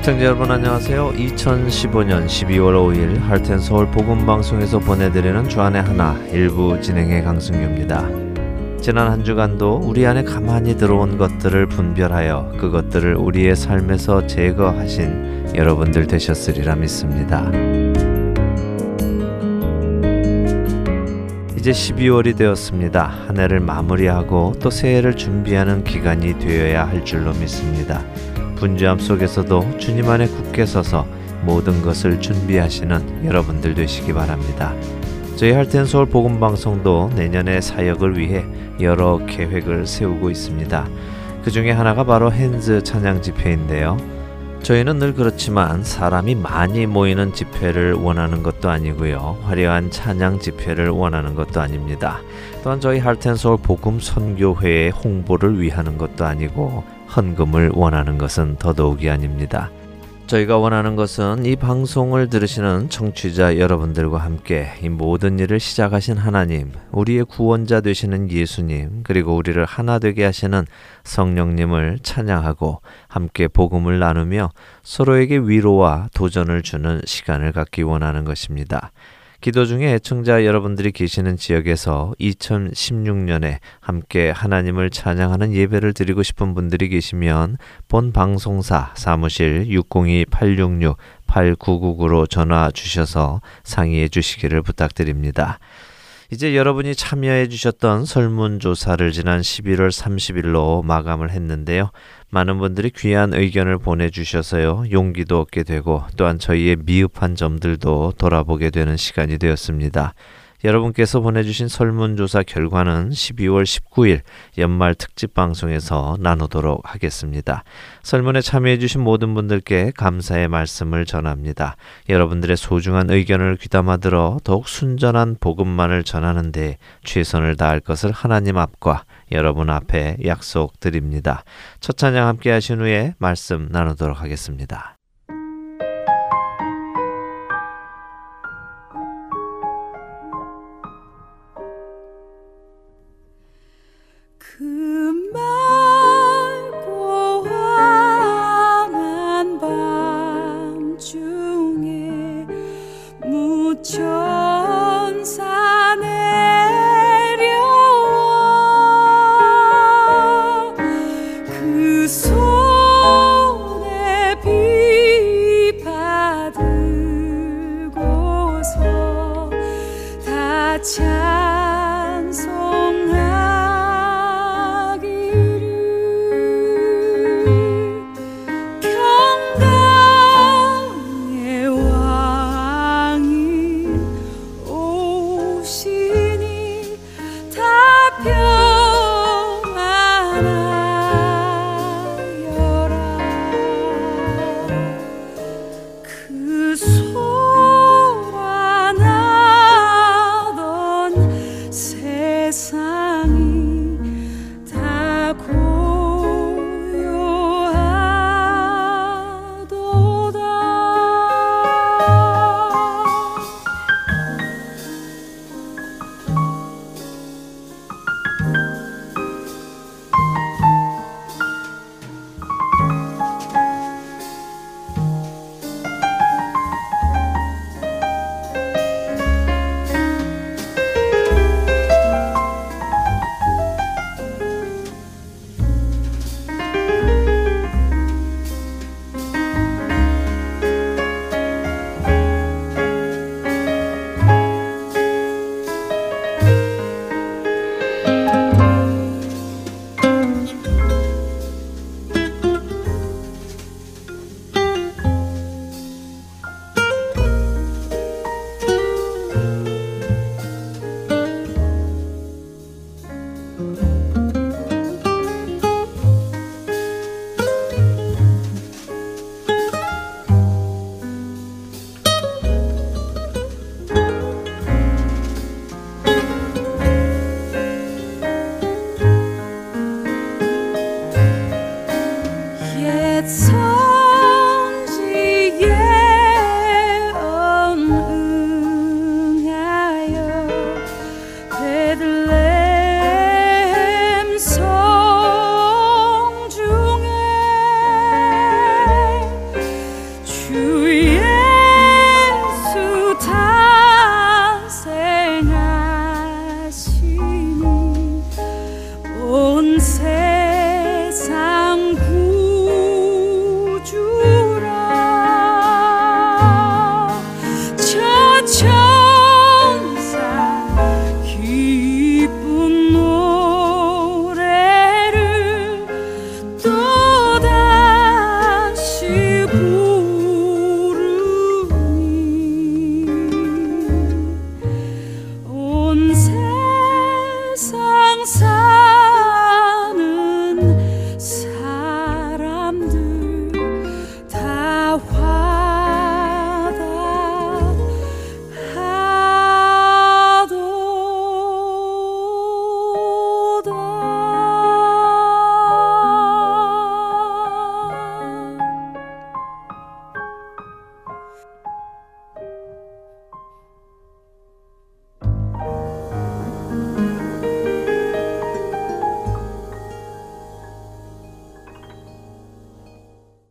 애청자 여러분 안녕하세요. 2015년 12월 5일 할텐 서울 복음 방송에서 보내드리는 주안의 하나 일부 진행의 강승규입니다. 지난 한 주간도 우리 안에 가만히 들어온 것들을 분별하여 그것들을 우리의 삶에서 제거하신 여러분들 되셨으리라 믿습니다. 이제 12월이 되었습니다. 한 해를 마무리하고 또 새해를 준비하는 기간이 되어야 할 줄로 믿습니다. 분주함 속에서도 주님 안에 굳게 서서 모든 것을 준비하시는 여러분들 되시기 바랍니다. 저희 할텐 서울 복음 방송도 내년의 사역을 위해 여러 계획을 세우고 있습니다. 그 중에 하나가 바로 핸즈 찬양 집회인데요. 저희는 늘 그렇지만 사람이 많이 모이는 집회를 원하는 것도 아니고요. 화려한 찬양 집회를 원하는 것도 아닙니다. 또한 저희 할텐서울 복음 선교회의 홍보를 위하는 것도 아니고 헌금을 원하는 것은 더더욱이 아닙니다. 저희가 원하는 것은 이 방송을 들으시는 청취자 여러분들과 함께 이 모든 일을 시작하신 하나님, 우리의 구원자 되시는 예수님, 그리고 우리를 하나 되게 하시는 성령님을 찬양하고 함께 복음을 나누며 서로에게 위로와 도전을 주는 시간을 갖기 원하는 것입니다. 기도 중에 애청자 여러분들이 계시는 지역에서 2016년에 함께 하나님을 찬양하는 예배를 드리고 싶은 분들이 계시면 본 방송사 사무실 602-866-8999로 전화 주셔서 상의해 주시기를 부탁드립니다. 이제 여러분이 참여해 주셨던 설문조사를 지난 11월 30일로 마감을 했는데요. 많은 분들이 귀한 의견을 보내주셔서요. 용기도 얻게 되고 또한 저희의 미흡한 점들도 돌아보게 되는 시간이 되었습니다. 여러분께서 보내주신 설문조사 결과는 12월 19일 연말 특집 방송에서 나누도록 하겠습니다. 설문에 참여해주신 모든 분들께 감사의 말씀을 전합니다. 여러분들의 소중한 의견을 귀담아 들어 더욱 순전한 복음만을 전하는데 최선을 다할 것을 하나님 앞과 여러분 앞에 약속드립니다. 첫 찬양 함께 하신 후에 말씀 나누도록 하겠습니다.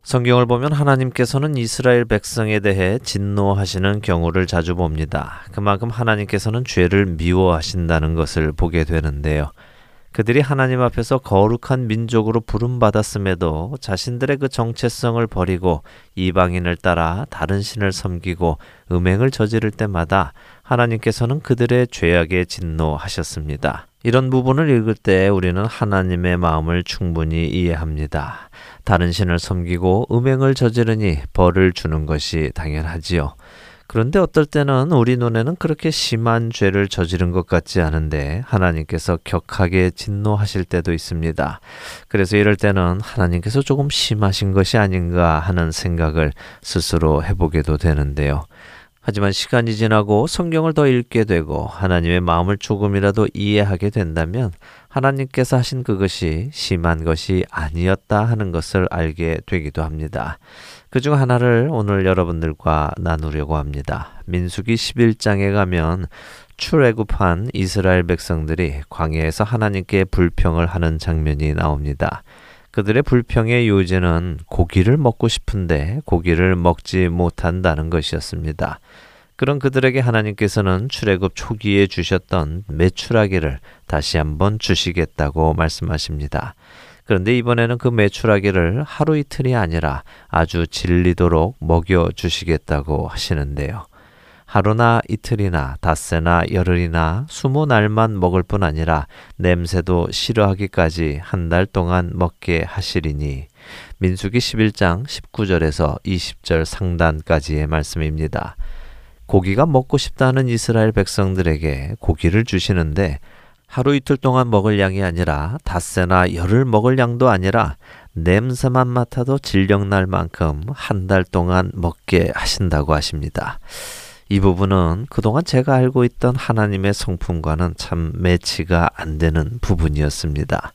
성경을 보면 하나님께서는 이스라엘 백성에 대해 진노하시는 경우를 자주 봅니다. 그만큼 하나님께서는 죄를 미워하신다는 것을 보게 되는데요. 그들이 하나님 앞에서 거룩한 민족으로 부름받았음에도 자신들의 그 정체성을 버리고 이방인을 따라 다른 신을 섬기고 음행을 저지를 때마다 하나님께서는 그들의 죄악에 진노하셨습니다. 이런 부분을 읽을 때 우리는 하나님의 마음을 충분히 이해합니다. 다른 신을 섬기고 음행을 저지르니 벌을 주는 것이 당연하지요. 그런데 어떨 때는 우리 눈에는 그렇게 심한 죄를 저지른 것 같지 않은데 하나님께서 격하게 진노하실 때도 있습니다. 그래서 이럴 때는 하나님께서 조금 심하신 것이 아닌가 하는 생각을 스스로 해보게도 되는데요. 하지만 시간이 지나고 성경을 더 읽게 되고 하나님의 마음을 조금이라도 이해하게 된다면 하나님께서 하신 그것이 심한 것이 아니었다 하는 것을 알게 되기도 합니다. 그 중 하나를 오늘 여러분들과 나누려고 합니다. 민수기 11장에 가면 출애굽한 이스라엘 백성들이 광야에서 하나님께 불평을 하는 장면이 나옵니다. 그들의 불평의 요지는 고기를 먹고 싶은데 고기를 먹지 못한다는 것이었습니다. 그런 그들에게 하나님께서는 출애굽 초기에 주셨던 메추라기를 다시 한번 주시겠다고 말씀하십니다. 그런데 이번에는 그 메추라기를 하루 이틀이 아니라 아주 질리도록 먹여 주시겠다고 하시는데요. 하루나 이틀이나 닷새나 열흘이나 스무 날만 먹을 뿐 아니라 냄새도 싫어하기까지 한 달 동안 먹게 하시리니 민수기 11장 19절에서 20절 상단까지의 말씀입니다. 고기가 먹고 싶다는 이스라엘 백성들에게 고기를 주시는데 하루 이틀 동안 먹을 양이 아니라 닷새나 열흘 먹을 양도 아니라 냄새만 맡아도 질병 날 만큼 한 달 동안 먹게 하신다고 하십니다. 이 부분은 그동안 제가 알고 있던 하나님의 성품과는 참 매치가 안 되는 부분이었습니다.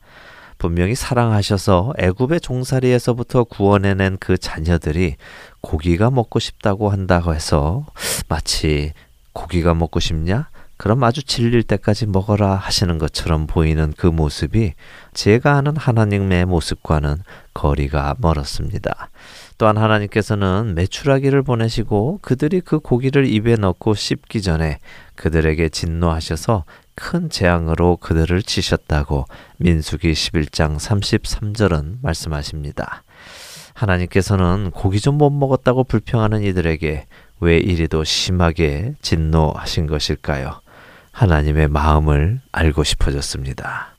분명히 사랑하셔서 애굽의 종살이에서부터 구원해낸 그 자녀들이 고기가 먹고 싶다고 한다고 해서 마치 고기가 먹고 싶냐? 그럼 아주 질릴 때까지 먹어라 하시는 것처럼 보이는 그 모습이 제가 아는 하나님의 모습과는 거리가 멀었습니다. 또한 하나님께서는 메추라기를 보내시고 그들이 그 고기를 입에 넣고 씹기 전에 그들에게 진노하셔서 큰 재앙으로 그들을 치셨다고 민수기 11장 33절은 말씀하십니다. 하나님께서는 고기 좀 못 먹었다고 불평하는 이들에게 왜 이리도 심하게 진노하신 것일까요? 하나님의 마음을 알고 싶어졌습니다.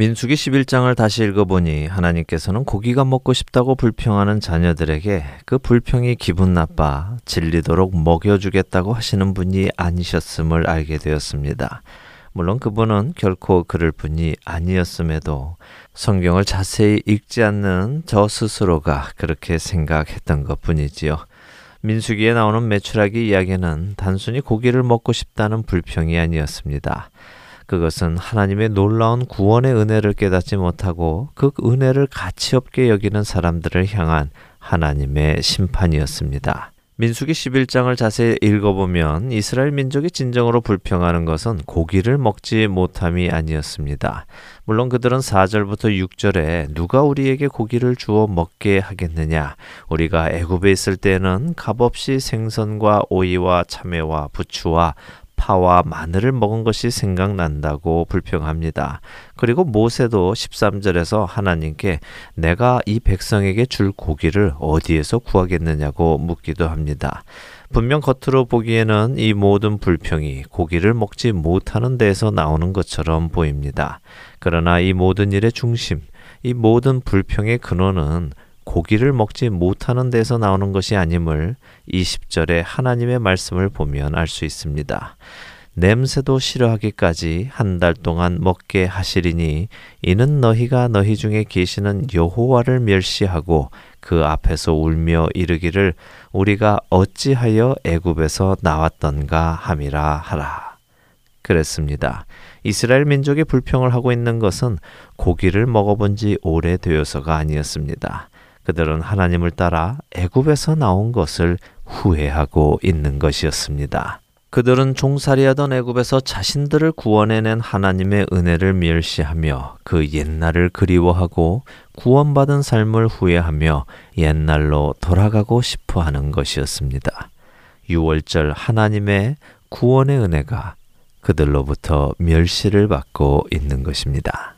민수기 11장을 다시 읽어보니 하나님께서는 고기가 먹고 싶다고 불평하는 자녀들에게 그 불평이 기분 나빠 질리도록 먹여주겠다고 하시는 분이 아니셨음을 알게 되었습니다. 물론 그분은 결코 그럴 분이 아니었음에도 성경을 자세히 읽지 않는 저 스스로가 그렇게 생각했던 것 뿐이지요. 민수기에 나오는 메추라기 이야기는 단순히 고기를 먹고 싶다는 불평이 아니었습니다. 그것은 하나님의 놀라운 구원의 은혜를 깨닫지 못하고 그 은혜를 가치 없게 여기는 사람들을 향한 하나님의 심판이었습니다. 민수기 11장을 자세히 읽어보면 이스라엘 민족이 진정으로 불평하는 것은 고기를 먹지 못함이 아니었습니다. 물론 그들은 4절부터 6절에 누가 우리에게 고기를 주어 먹게 하겠느냐 우리가 애굽에 있을 때는 값없이 생선과 오이와 참외와 부추와 파와 마늘을 먹은 것이 생각난다고 불평합니다. 그리고 모세도 13절에서 하나님께 내가 이 백성에게 줄 고기를 어디에서 구하겠느냐고 묻기도 합니다. 분명 겉으로 보기에는 이 모든 불평이 고기를 먹지 못하는 데에서 나오는 것처럼 보입니다. 그러나 이 모든 일의 중심, 이 모든 불평의 근원은 고기를 먹지 못하는 데서 나오는 것이 아님을 20절에 하나님의 말씀을 보면 알 수 있습니다. 냄새도 싫어하기까지 한 달 동안 먹게 하시리니 이는 너희가 너희 중에 계시는 여호와를 멸시하고 그 앞에서 울며 이르기를 우리가 어찌하여 애굽에서 나왔던가 함이라 하라. 그랬습니다. 이스라엘 민족이 불평을 하고 있는 것은 고기를 먹어본 지 오래되어서가 아니었습니다. 그들은 하나님을 따라 애굽에서 나온 것을 후회하고 있는 것이었습니다. 그들은 종살이하던 애굽에서 자신들을 구원해낸 하나님의 은혜를 멸시하며 그 옛날을 그리워하고 구원받은 삶을 후회하며 옛날로 돌아가고 싶어 하는 것이었습니다. 6월절 하나님의 구원의 은혜가 그들로부터 멸시를 받고 있는 것입니다.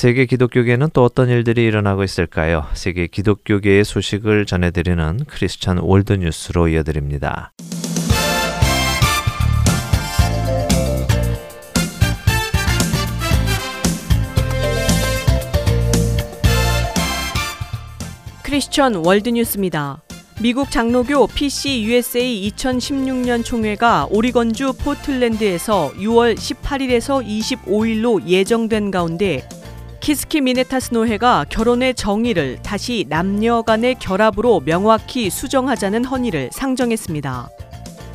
세계 기독교계는 또 어떤 일들이 일어나고 있을까요? 세계 기독교계의 소식을 전해드리는 크리스천 월드 뉴스로 이어드립니다. 크리스천 월드뉴스입니다. 미국 장로교 PC USA 2016년 총회가 오리건주 포틀랜드에서 6월 18일에서 25일로 예정된 가운데 키스키 미네타스 노회가 결혼의 정의를 다시 남녀 간의 결합으로 명확히 수정하자는 헌의를 상정했습니다.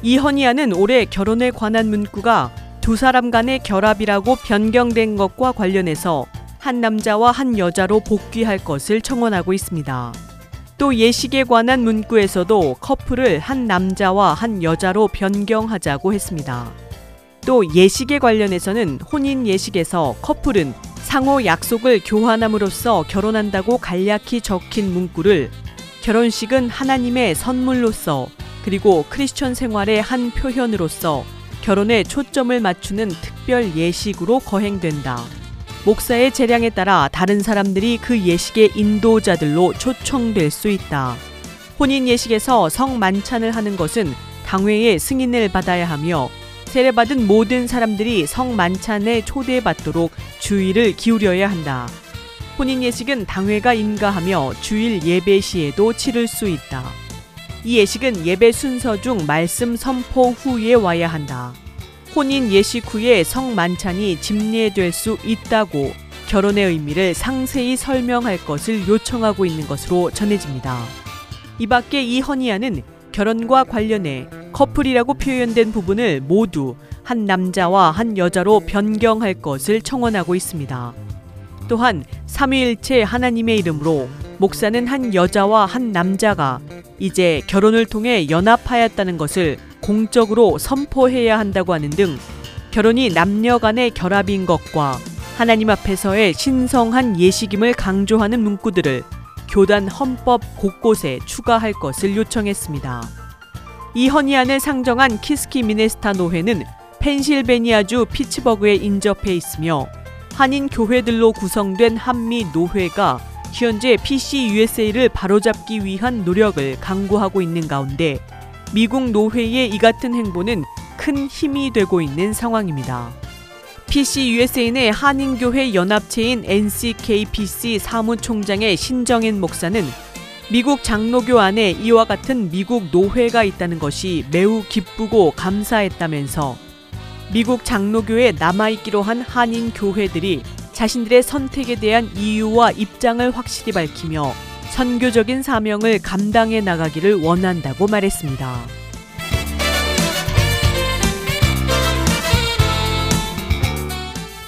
이 헌의안은 올해 결혼에 관한 문구가 두 사람 간의 결합이라고 변경된 것과 관련해서 한 남자와 한 여자로 복귀할 것을 청원하고 있습니다. 또 예식에 관한 문구에서도 커플을 한 남자와 한 여자로 변경하자고 했습니다. 또 예식에 관련해서는 혼인 예식에서 커플은 상호 약속을 교환함으로써 결혼한다고 간략히 적힌 문구를 결혼식은 하나님의 선물로서 그리고 크리스천 생활의 한 표현으로서 결혼에 초점을 맞추는 특별 예식으로 거행된다. 목사의 재량에 따라 다른 사람들이 그 예식의 인도자들로 초청될 수 있다. 혼인 예식에서 성 만찬을 하는 것은 당회의 승인을 받아야 하며 세례받은 모든 사람들이 성 만찬에 초대받도록 주의를 기울여야 한다. 혼인 예식은 당회가 인가하며 주일 예배 시에도 치를 수 있다. 이 예식은 예배 순서 중 말씀 선포 후에 와야 한다. 혼인 예식 후에 성 만찬이 집례될 수 있다고 결혼의 의미를 상세히 설명할 것을 요청하고 있는 것으로 전해집니다. 이 밖에 이 헌의안은 결혼과 관련해 커플이라고 표현된 부분을 모두 한 남자와 한 여자로 변경할 것을 청원하고 있습니다. 또한 삼위일체 하나님의 이름으로 목사는 한 여자와 한 남자가 이제 결혼을 통해 연합하였다는 것을 공적으로 선포해야 한다고 하는 등 결혼이 남녀 간의 결합인 것과 하나님 앞에서의 신성한 예식임을 강조하는 문구들을 교단 헌법 곳곳에 추가할 것을 요청했습니다. 이 헌의안을 상정한 키스키 미네타스 노회는 펜실베니아주 피츠버그에 인접해 있으며 한인 교회들로 구성된 한미 노회가 현재 PC USA를 바로잡기 위한 노력을 강구하고 있는 가운데 미국 노회의 이 같은 행보는 큰 힘이 되고 있는 상황입니다. PC USA의 한인교회 연합체인 NCKPC 사무총장의 신정인 목사는 미국 장로교 안에 이와 같은 미국 노회가 있다는 것이 매우 기쁘고 감사했다면서 미국 장로교에 남아있기로 한 한인 교회들이 자신들의 선택에 대한 이유와 입장을 확실히 밝히며 선교적인 사명을 감당해 나가기를 원한다고 말했습니다.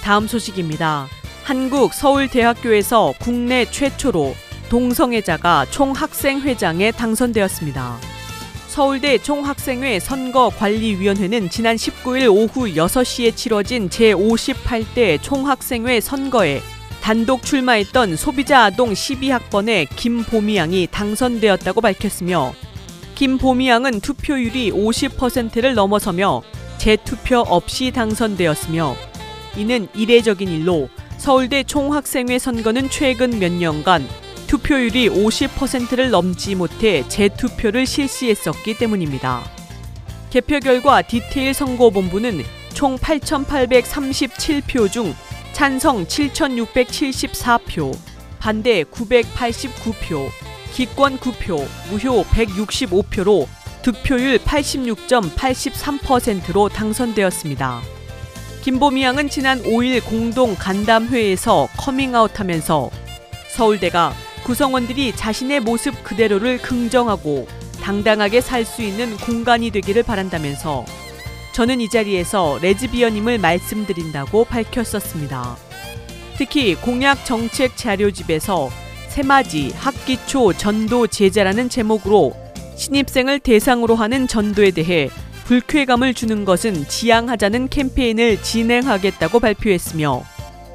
다음 소식입니다. 한국 서울대학교에서 국내 최초로 동성애자가 총학생회장에 당선되었습니다. 서울대 총학생회 선거관리위원회는 지난 19일 오후 6시에 치러진 제58대 총학생회 선거에 단독 출마했던 소비자 아동 12학번의 김보미 양이 당선되었다고 밝혔으며 김보미 양은 투표율이 50%를 넘어서며 재투표 없이 당선되었으며 이는 이례적인 일로 서울대 총학생회 선거는 최근 몇 년간 투표율이 50%를 넘지 못해 재투표를 실시했었기 때문입니다. 개표 결과 디테일 선거본부는 총 8,837표 중 찬성 7,674표, 반대 989표, 기권 9표, 무효 165표로 득표율 86.83%로 당선되었습니다. 김보미 양은 지난 5일 공동 간담회에서 커밍아웃하면서 서울대가 구성원들이 자신의 모습 그대로를 긍정하고 당당하게 살 수 있는 공간이 되기를 바란다면서 저는 이 자리에서 레즈비언임을 말씀드린다고 밝혔었습니다. 특히 공약 정책 자료집에서 새맞이 학기초 전도 제자라는 제목으로 신입생을 대상으로 하는 전도에 대해 불쾌감을 주는 것은 지양하자는 캠페인을 진행하겠다고 발표했으며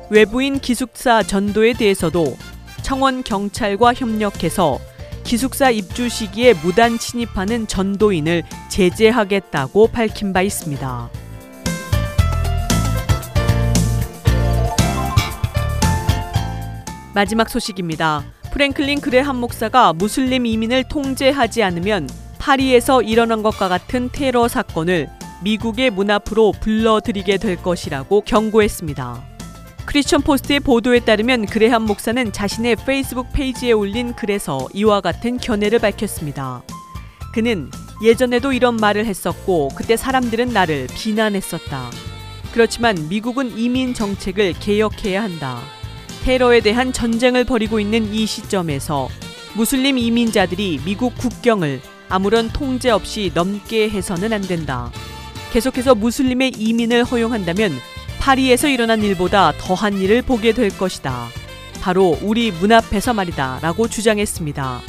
외부인 기숙사 전도에 대해서도 청원 경찰과 협력해서 기숙사 입주 시기에 무단 침입하는 전도인을 제재하겠다고 밝힌 바 있습니다. 마지막 소식입니다. 프랭클린 그레함 목사가 무슬림 이민을 통제하지 않으면 파리에서 일어난 것과 같은 테러 사건을 미국의 문 앞으로 불러들이게 될 것이라고 경고했습니다. 크리스천 포스트의 보도에 따르면 그레함 목사는 자신의 페이스북 페이지에 올린 글에서 이와 같은 견해를 밝혔습니다. 그는 예전에도 이런 말을 했었고 그때 사람들은 나를 비난했었다. 그렇지만 미국은 이민 정책을 개혁해야 한다. 테러에 대한 전쟁을 벌이고 있는 이 시점에서 무슬림 이민자들이 미국 국경을 아무런 통제 없이 넘게 해서는 안 된다. 계속해서 무슬림의 이민을 허용한다면 파리에서 일어난 일보다 더한 일을 보게 될 것이다. 바로 우리 문 앞에서 말이다. 라고 주장했습니다.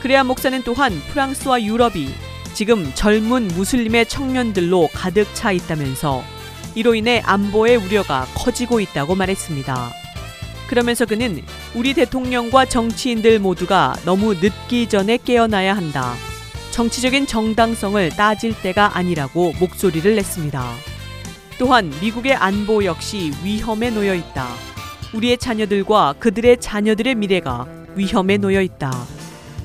그래야 목사는 또한 프랑스와 유럽이 지금 젊은 무슬림의 청년들로 가득 차 있다면서 이로 인해 안보의 우려가 커지고 있다고 말했습니다. 그러면서 그는 우리 대통령과 정치인들 모두가 너무 늦기 전에 깨어나야 한다. 정치적인 정당성을 따질 때가 아니라고 목소리를 냈습니다. 또한 미국의 안보 역시 위험에 놓여 있다. 우리의 자녀들과 그들의 자녀들의 미래가 위험에 놓여 있다.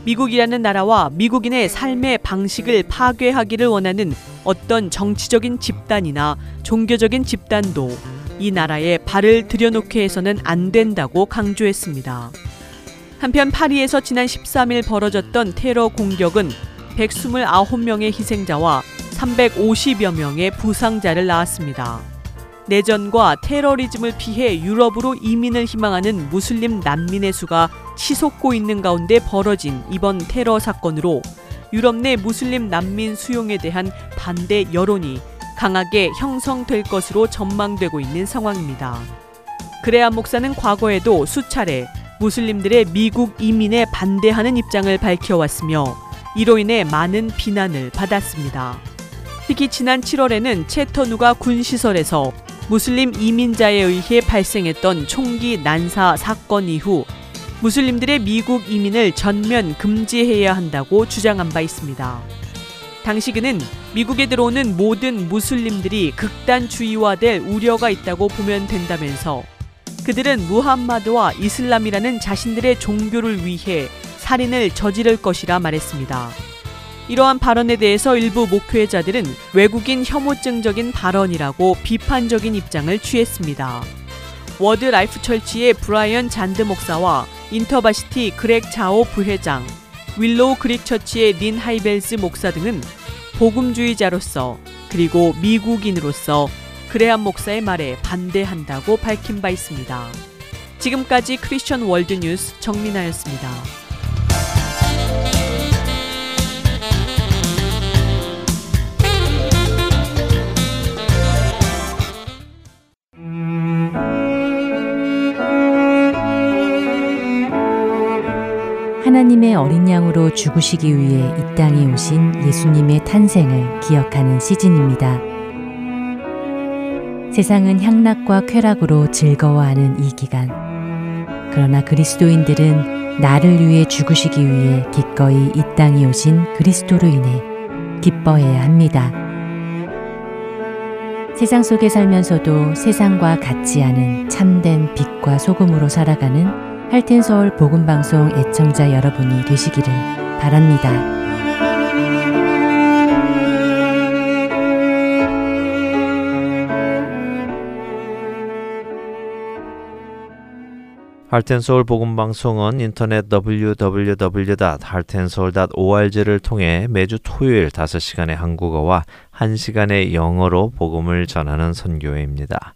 미국이라는 나라와 미국인의 삶의 방식을 파괴하기를 원하는 어떤 정치적인 집단이나 종교적인 집단도 이 나라에 발을 들여놓게 해서는 안 된다고 강조했습니다. 한편 파리에서 지난 13일 벌어졌던 테러 공격은 129명의 희생자와 350여 명의 부상자를 낳았습니다. 내전과 테러리즘을 피해 유럽으로 이민을 희망하는 무슬림 난민의 수가 치솟고 있는 가운데 벌어진 이번 테러 사건으로 유럽 내 무슬림 난민 수용에 대한 반대 여론이 강하게 형성될 것으로 전망되고 있는 상황입니다. 그래야 목사는 과거에도 수차례 무슬림들의 미국 이민에 반대하는 입장을 밝혀왔으며 이로 인해 많은 비난을 받았습니다. 특히 지난 7월에는 채터누가 군시설에서 무슬림 이민자에 의해 발생했던 총기 난사 사건 이후 무슬림들의 미국 이민을 전면 금지해야 한다고 주장한 바 있습니다. 당시 그는 미국에 들어오는 모든 무슬림들이 극단주의화될 우려가 있다고 보면 된다면서 그들은 무함마드와 이슬람이라는 자신들의 종교를 위해 살인을 저지를 것이라 말했습니다. 이러한 발언에 대해서 일부 목회자들은 외국인 혐오증적인 발언이라고 비판적인 입장을 취했습니다. 워드 라이프 처치의 브라이언 잔드 목사와 인터바시티 그렉 자오 부회장, 윌로우 크릭 처치의 닌 하이벨스 목사 등은 복음주의자로서 그리고 미국인으로서 그레함 목사의 말에 반대한다고 밝힌 바 있습니다. 지금까지 크리스천 월드 뉴스 정민아였습니다. 하나님의 어린 양으로 죽으시기 위해 이 땅에 오신 예수님의 탄생을 기억하는 시즌입니다. 세상은 향락과 쾌락으로 즐거워하는 이 기간. 그러나 그리스도인들은 나를 위해 죽으시기 위해 기꺼이 이 땅에 오신 그리스도로 인해 기뻐해야 합니다. 세상 속에 살면서도 세상과 같지 않은 참된 빛과 소금으로 살아가는 할텐서울 복음방송 애청자 여러분이 되시기를 바랍니다. 할텐서울 복음방송은 인터넷 www.hartenseoul.org를 통해 매주 토요일 5시간의 한국어와 1시간의 영어로 복음을 전하는 선교회입니다.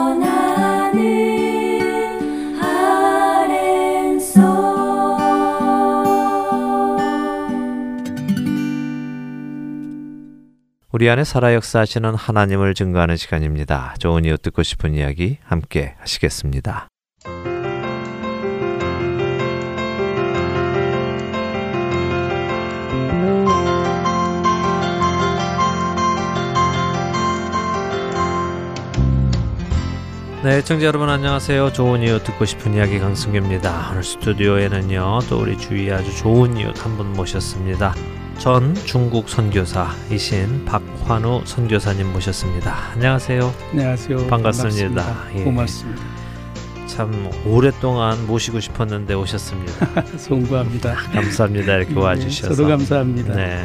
우리 안에 살아 역사하시는 하나님을 증거하는 시간입니다. 좋은 이웃 듣고 싶은 이야기 함께 하시겠습니다. 네, 청자 여러분 안녕하세요. 좋은 이웃 듣고 싶은 이야기 강승규입니다. 오늘 스튜디오에는요, 또 우리 주위에 아주 좋은 이웃 한 분 모셨습니다. 전 중국 선교사이신 박환우 선교사님 모셨습니다. 안녕하세요. 안녕하세요. 반갑습니다. 반갑습니다. 예. 고맙습니다. 참 오랫동안 모시고 싶었는데 오셨습니다. 송구합니다. 감사합니다. 이렇게 네, 와주셔서. 저도 감사합니다. 네.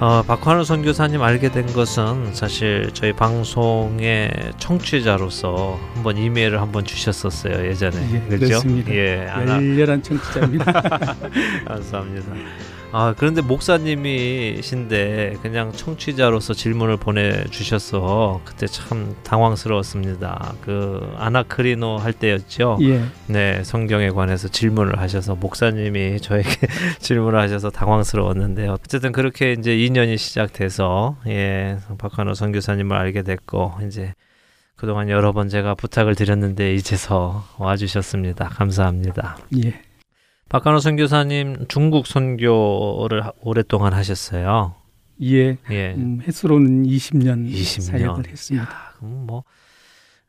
어, 박환우 선교사님 알게 된 것은 사실 저희 방송의 청취자로서 한번 이메일을 한번 주셨었어요 예전에 예, 그렇죠? 그렇습니다. 예, 열렬한 청취자입니다. 감사합니다. 아 그런데 목사님이신데 그냥 청취자로서 질문을 보내주셔서 그때 참 당황스러웠습니다. 그 아나크리노 할 때였죠. 예, 네, 성경에 관해서 질문을 하셔서 목사님이 저에게 질문을 하셔서 당황스러웠는데요. 어쨌든 그렇게 이제 인연이 시작돼서 예, 박한호 선교사님을 알게 됐고 이제 그동안 여러 번 제가 부탁을 드렸는데 이제서 와주셨습니다. 감사합니다. 예, 박한호 선교사님 중국 선교를 하- 오랫동안 하셨어요. 예. 예. 음, 횟수로는 20년, 20년. 사역을 했습니다. 그럼 뭐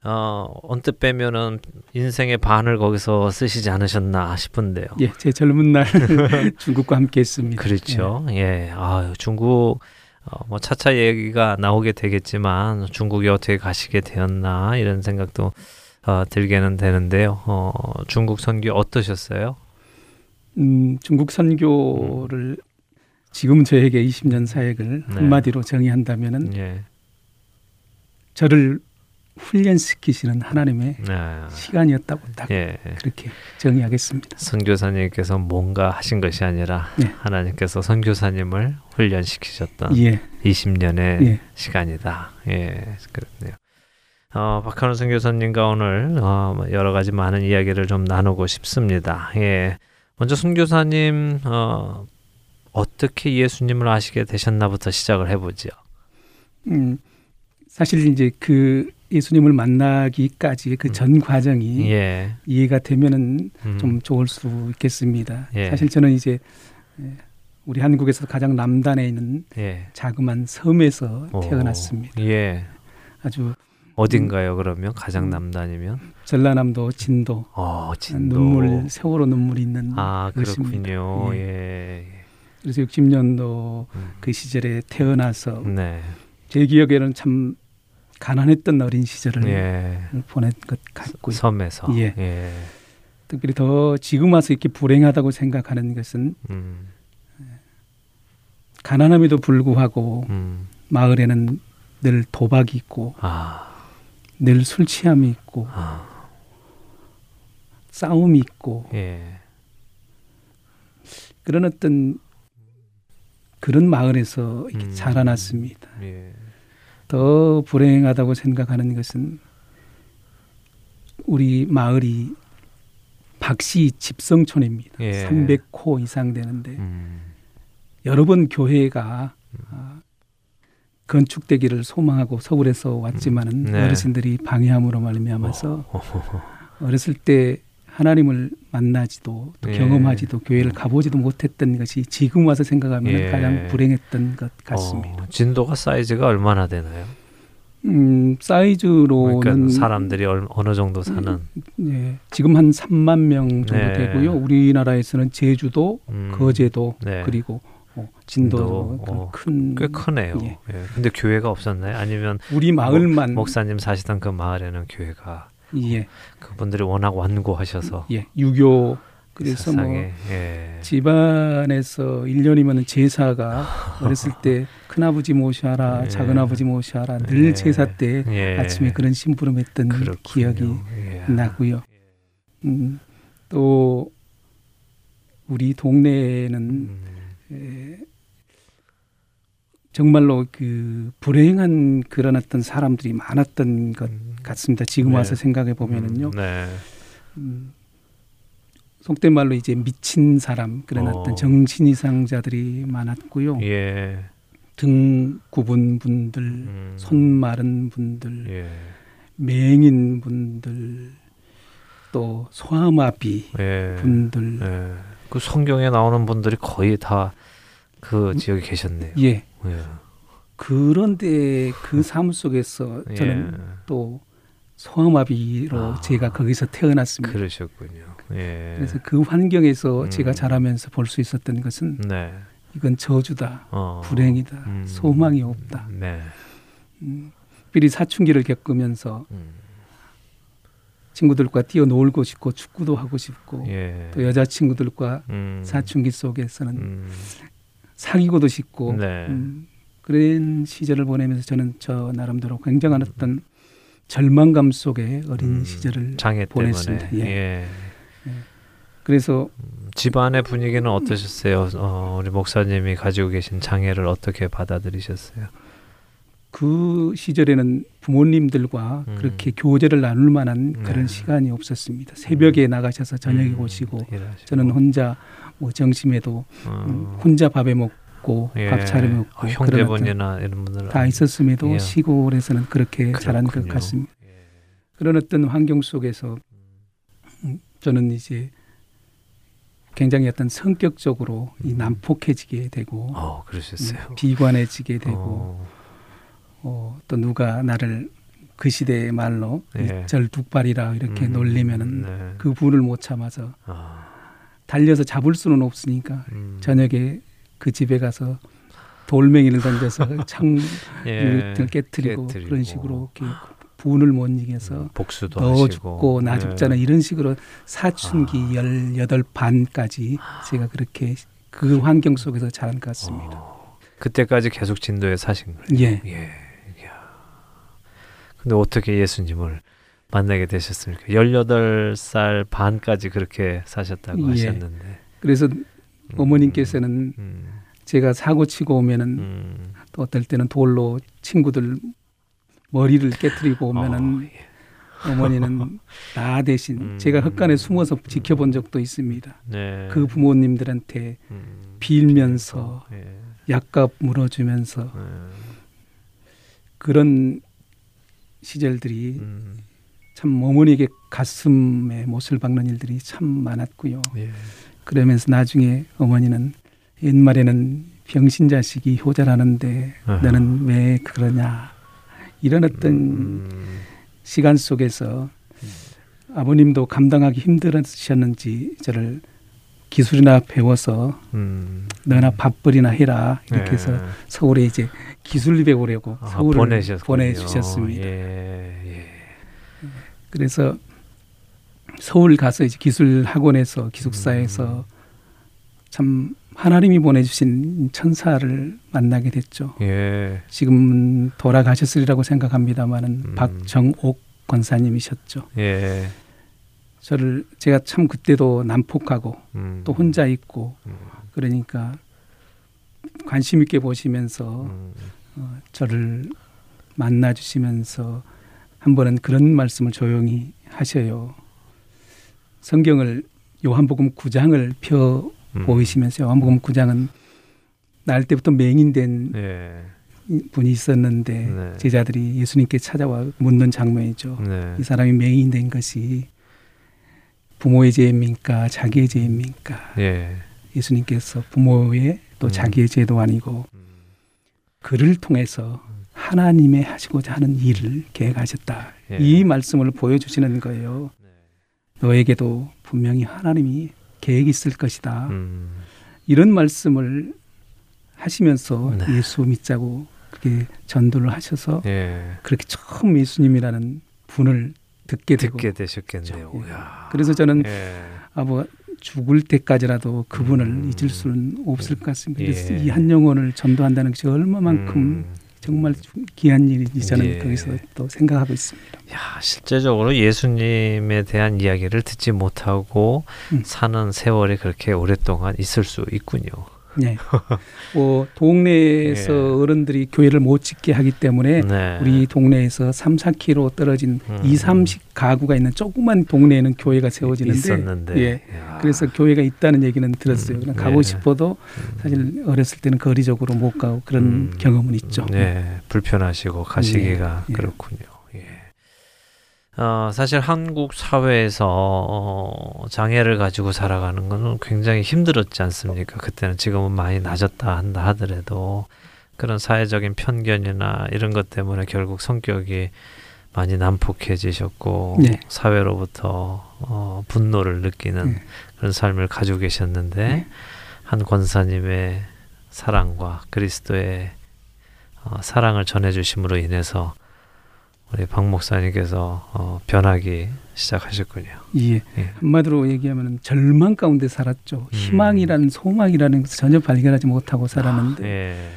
어, 언뜻 빼면은 인생의 반을 거기서 쓰시지 않으셨나 싶은데요. 예, 제 젊은 날 중국과 함께 했습니다. 그렇죠. 예. 아, 중국 어, 뭐 차차 얘기가 나오게 되겠지만 중국에 어떻게 가시게 되었나 이런 생각도 어, 들게는 되는데요. 어, 중국 선교 어떠셨어요? 예. 음, 중국 선교를 지금 저에게 20년 사역을 네. 한마디로 정의한다면은 예. 저를 훈련시키시는 하나님의 네. 시간이었다고 딱 예. 그렇게 정의하겠습니다. 선교사님께서 뭔가 하신 것이 아니라 네. 하나님께서 선교사님을 훈련시키셨던 예, 20년의 예. 시간이다. 예, 그렇네요. 어, 박한우 선교사님과 오늘 어, 뭐 여러 가지 많은 이야기를 좀 나누고 싶습니다. 예, 먼저 선교사님 어, 어떻게 예수님을 아시게 되셨나부터 시작을 해보죠. 음, 사실 이제 그 예수님을 만나기까지 그전 과정이 예, 이해가 되면은 음, 좀 좋을 수 있겠습니다. 예. 사실 저는 이제 예, 우리 한국에서 가장 남단에 있는 예, 자그만 섬에서 오, 태어났습니다. 예, 아주 어딘가요? 그러면 가장 음. 남단이면 전라남도 진도 어, 진도. 눈물 세월호 눈물이 있는 아, 그렇습니다. 그렇군요. 예. 예, 그래서 60년도 음. 그 시절에 태어나서 네, 제 기억에는 참 가난했던 어린 시절을 예, 보낸 것 같고요. 섬에서, 예. 예, 특별히 더 지금 와서 이렇게 불행하다고 생각하는 것은 음, 가난함에도 불구하고 음, 마을에는 늘 도박이 있고 아, 늘 술 취함이 있고 아, 싸움이 있고 예, 그런 어떤 그런 마을에서 이렇게 음. 자라났습니다. 예, 더 불행하다고 생각하는 것은 우리 마을이 박씨 집성촌입니다. 예. 300호 이상 되는데 음, 여러 번 교회가 아, 건축되기를 소망하고 서울에서 왔지만은 네. 어르신들이 방해함으로 말미암아서 어, 어렸을 때 하나님을 만나지도 또 예. 경험하지도 교회를 가보지도 못했던 것이 지금 와서 생각하면 예. 가장 불행했던 것 같습니다. 어, 진도가 사이즈가 얼마나 되나요? 음, 사이즈로는 그러니까 사람들이 얼, 어느 정도 사는 예, 지금 한 3만 명 정도 네. 되고요. 우리나라에서는 제주도, 음, 거제도 네. 그리고 어, 진도 진도, 그런 어, 큰꽤 크네요. 예. 예. 근데 교회가 없었나요? 아니면 우리 마을만 목사님 사시던 그 마을에는 교회가 예, 그분들이 워낙 완고하셔서 예, 유교 그래서 뭐 세상에 예. 집안에서 1년이면 제사가 어렸을 때 큰아버지 모셔라, 예. 작은아버지 모셔라 늘 예. 제사 때 예. 아침에 그런 심부름했던 그렇군요. 기억이 예. 나고요. 음, 또 우리 동네에는 음, 에, 정말로 그 불행한 그런 어떤 사람들이 많았던 것 같습니다. 지금 네. 와서 생각해 보면은요. 음, 네. 음, 속된 말로 이제 미친 사람 그런 어. 어. 떤 정신 이상자들이 많았고요. 예. 등 굽은 분들, 음, 손 마른 분들, 예. 맹인 분들, 또 소아마비 예. 분들, 예. 그 성경에 나오는 분들이 거의 다 그 지역에 계셨네요. 예. 예. 그런데 그삶 속에서 저는 예. 또 소아마비로 아. 제가 거기서 태어났습니다. 그러셨군요. 예. 그래서 그 환경에서 음. 제가 자라면서 볼 수 있었던 것은 네. 이건 저주다, 어. 불행이다, 음. 소망이 없다. 네. 음, 특별히 사춘기를 겪으면서 음. 친구들과 뛰어놀고 싶고 축구도 하고 싶고 예. 또 여자 친구들과 음. 사춘기 속에서는 음. 사귀고도 싶고 네. 음, 그런 시절을 보내면서 저는 저 나름대로 굉장한 어떤 절망감 속에 어린 음. 시절을 장애 때문에. 보냈습니다. 예. 예. 그래서 집안의 분위기는 어떠셨어요? 어, 우리 목사님이 가지고 계신 장애를 어떻게 받아들이셨어요? 그 시절에는 부모님들과 음. 그렇게 교제를 나눌 만한 네. 그런 시간이 없었습니다. 새벽에 나가셔서 저녁에 음, 오시고 일하시고. 저는 혼자 뭐 점심에도 음, 어, 혼자 밥에 먹고 예. 밥 차려 먹고 어, 그런 형제분이나 이런 분들 다 있었음에도 예. 시골에서는 그렇게 자란 것 그렇군요. 같습니다. 예. 그런 어떤 환경 속에서 음, 저는 이제 굉장히 어떤 성격적으로 이 음. 난폭해지게 되고 어. 음, 비관해지게 되고 어, 어, 또 누가 나를 그 시대의 말로 예. 이 절뚝발이라 이렇게 음, 놀리면은 네. 그 분을 못 참아서 아, 달려서 잡을 수는 없으니까 음. 저녁에 그 집에 가서 돌멩이를 던져서 창문을 예. 깨뜨리고, 깨트리고. 그런 식으로 이렇게 분을 못 이겨서 음, 복수도 너 죽고 나 죽잖아 네. 이런 식으로 사춘기 열여덟 반까지 제가 그렇게 그 환경 속에서 자란 것 같습니다. 어, 그때까지 계속 진도에 사신 거예요. 예. 예. 근데 어떻게 예수님을 만나게 되셨습니까? 18살 반까지 그렇게 사셨다고 예. 하셨는데. 그래서 음, 어머님께서는 음, 제가 사고 치고 오면은 음. 또 어떨 때는 돌로 친구들 머리를 깨뜨리고 오면은 어, 예. 어머니는 나 대신 음. 제가 헛간에 숨어서 지켜본 적도 있습니다. 네. 그 부모님들한테 음, 빌면서 예. 약값 물어주면서 예. 그런 시절들이 음, 참 어머니에게 가슴에 못을 박는 일들이 참 많았고요. 예. 그러면서 나중에 어머니는 옛말에는 병신 자식이 효자라는데 아하. 너는 왜 그러냐 이런 어떤 음, 시간 속에서 아버님도 감당하기 힘들으셨는지 저를 기술이나 배워서 음. 너나 밥벌이나 해라 이렇게 예. 해서 서울에 이제 기술립에 오려고 아, 서울을. 보내주셨습니다. 예, 예. 그래서 서울 가서 이제 기술 학원에서 기숙사에서 음. 참 하나님이 보내주신 천사를 만나게 됐죠. 예. 지금 돌아가셨으리라고 생각합니다만은 음. 박정옥 권사님이셨죠. 예. 저를 제가 참 그때도 난폭하고 음. 또 혼자 있고 음. 그러니까 관심 있게 보시면서 음. 어, 저를 만나 주시면서 한 번은 그런 말씀을 조용히 하셔요. 성경을 요한복음 9장을 펴 음. 보이시면서 요한복음 9장은 날 때부터 맹인된 예. 분이 있었는데 네. 제자들이 예수님께 찾아와 묻는 장면이죠. 네. 이 사람이 맹인된 것이 부모의 죄입니까? 자기의 죄입니까? 예. 예수님께서 부모의 또 음. 자기의 죄도 아니고 음. 그를 통해서 하나님의 하시고자 하는 일을 계획하셨다. 예. 이 말씀을 보여주시는 거예요. 네. 너에게도 분명히 하나님이 계획이 있을 것이다. 음. 이런 말씀을 하시면서 네. 예수 믿자고 그렇게 전도를 하셔서 예. 그렇게 처음 예수님이라는 분을 듣게 듣게 되셨겠네요. 예. 야. 그래서 저는 예. 아버 죽을 때까지라도 그분을 음. 잊을 수는 없을 것 같습니다. 예. 이한 영혼을 전도한다는 것이 얼마만큼 음. 정말 귀한 저는 예. 거기서 또 생각하고 있습니다. 야, 실제적으로 예수님에 대한 이야기를 듣지 못하고 음. 사는 세월이 그렇게 오랫동안 있을 수 있군요. 네. 뭐 동네에서 예. 어른들이 교회를 못 짓게 하기 때문에 네. 우리 동네에서 3, 4km 떨어진 음. 2, 30 가구가 있는 조그만 동네에는 교회가 세워지는데 있었는데. 예. 야. 그래서 교회가 있다는 얘기는 들었어요. 음, 그냥 가고 예. 싶어도 사실 어렸을 때는 거리적으로 못 가고 그런 음. 경험은 있죠. 네, 불편하시고 가시기가 예. 그렇군요. 예. 어, 사실 한국 사회에서 어, 장애를 가지고 살아가는 것은 굉장히 힘들었지 않습니까? 그때는 지금은 많이 낮았다 한다 하더라도 그런 사회적인 편견이나 이런 것 때문에 결국 성격이 많이 난폭해지셨고 네. 사회로부터 어, 분노를 느끼는 네. 그런 삶을 가지고 계셨는데 네. 한 권사님의 사랑과 그리스도의 어, 사랑을 전해주심으로 인해서 우리 박 목사님께서 어, 변하기 시작하셨군요. 예. 예. 한마디로 얘기하면 절망 가운데 살았죠. 음. 희망이라는 소망이라는 것을 전혀 발견하지 못하고 살았는데 예.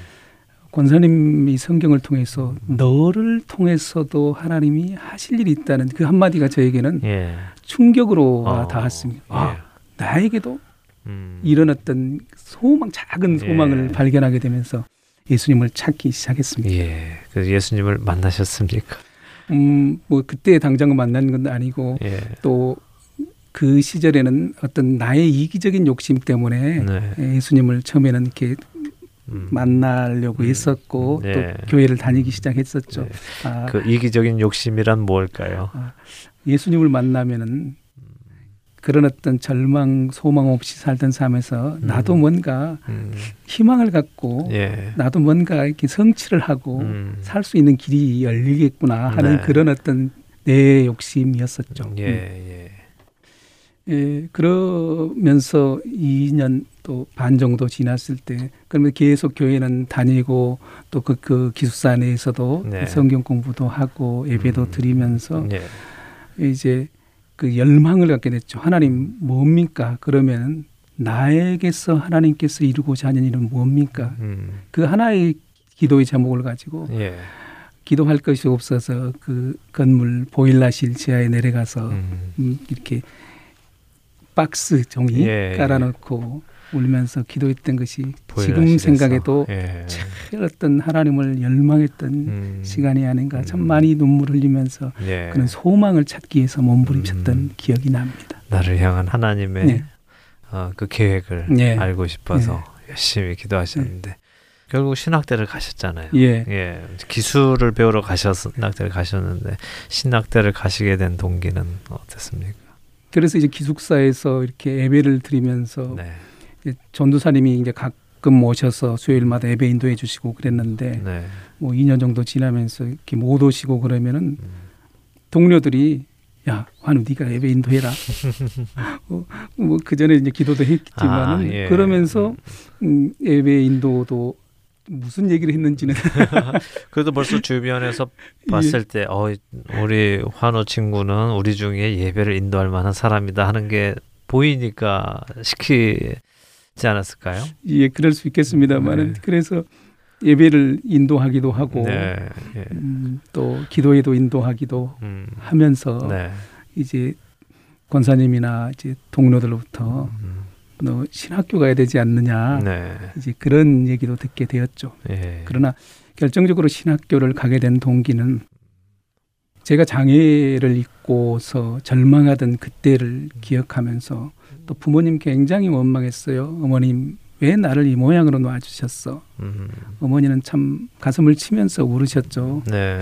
권사님이 성경을 통해서 너를 통해서도 하나님이 하실 일이 있다는 그 한마디가 저에게는 예. 충격으로 와 어, 닿았습니다. 예. 아, 나에게도 음. 이런 어떤 소망, 작은 소망을 예. 발견하게 되면서 예수님을 찾기 시작했습니다. 예. 그 예수님을 만나셨습니까? 음, 뭐 그때 당장 만난 건 아니고 예. 또그 시절에는 어떤 나의 이기적인 욕심 때문에 네. 예수님을 처음에는 이렇게 음. 만나려고 음. 했었고 네. 또 교회를 다니기 시작했었죠. 네. 아, 그 이기적인 욕심이란 뭘까요? 예수님을 만나면은 그런 어떤 절망, 소망 없이 살던 삶에서 나도 음. 뭔가 음. 희망을 갖고 예. 나도 뭔가 이렇게 성취를 하고 음. 살수 있는 길이 열리겠구나 하는 네. 그런 어떤 내 욕심이었었죠. 예, 음. 예. 예, 그러면서 2년 또 반 정도 지났을 때 그러면 계속 교회는 다니고 또 그 그 기숙사 내에서도 네. 성경 공부도 하고 예배도 음. 드리면서 예. 이제 그 열망을 갖게 됐죠. 하나님 뭡니까? 그러면 나에게서 하나님께서 이루고자 하는 일은 뭡니까? 음. 그 하나의 기도의 제목을 가지고 예. 기도할 것이 없어서 그 건물 보일러실 지하에 내려가서 음. 음, 이렇게 박스 종이 예, 깔아놓고 울면서 기도했던 것이. 지금 생각해도 예. 어떤 하나님을 열망했던 음. 시간이 아닌가 참 음. 많이 눈물 흘리면서 예. 그런 소망을 찾기 위해서 몸부림쳤던 음. 기억이 납니다. 나를 향한 하나님의 네. 어, 그 계획을 네. 알고 싶어서 열심히 기도하셨는데 결국 신학대를 가셨잖아요. 예. 예, 기술을 배우러 가셨 신학대를 가셨는데 신학대를 가시게 된 동기는 어땠습니까? 그래서 이제 기숙사에서 이렇게 예배를 드리면서 네, 전도사님이 이제 가끔 오셔서 수요일마다 예배 인도해 주시고 그랬는데 네, 뭐 2년 정도 지나면서 이렇게 못 오시고 그러면은 음, 동료들이 야 환우 네가 예배 인도해라. 어, 뭐그 전에 이제 기도도 했지만은 아, 예. 그러면서 음, 예배 인도도 무슨 얘기를 했는지는 그래도 벌써 주변에서 봤을 때, 어, 우리 환호 친구는 우리 중에 예배를 인도할 만한 사람이다 하는 게 보이니까 시키 지 않았을까요? 예 그럴 수 있겠습니다만은 네. 그래서 예배를 인도하기도 하고 네, 예. 음, 또 기도에도 인도하기도 음, 하면서 네, 이제 권사님이나 이제 동료들로부터 음, 너 신학교 가야 되지 않느냐 네, 이제 그런 얘기도 듣게 되었죠. 예. 그러나 결정적으로 신학교를 가게 된 동기는 제가 장애를 입고서 절망하던 그때를 기억하면서 또 부모님 굉장히 원망했어요. 어머님 왜 나를 이 모양으로 놔주셨어? 음, 어머니는 참 가슴을 치면서 울으셨죠. 네,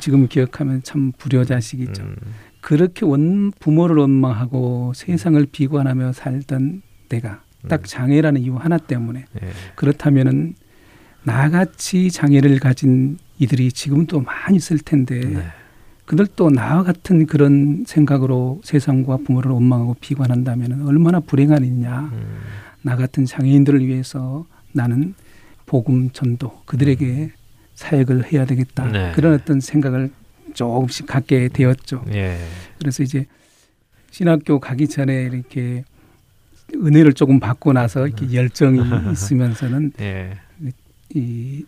지금 기억하면 참 불효자식이죠. 음, 그렇게 원 부모를 원망하고 세상을 비관하며 살던 내가 딱 장애라는 이유 하나 때문에 예. 그렇다면은 나같이 장애를 가진 이들이 지금도 많이 있을 텐데 네. 그들도 나와 같은 그런 생각으로 세상과 부모를 원망하고 비관한다면 얼마나 불행한 일이냐. 음, 나 같은 장애인들을 위해서 나는 복음 전도 그들에게 사역을 해야 되겠다. 네. 그런 어떤 생각을 조금씩 갖게 되었죠. 예. 그래서 이제 신학교 가기 전에 이렇게 은혜를 조금 받고 나서 이렇게 열정이 있으면서는 예. 이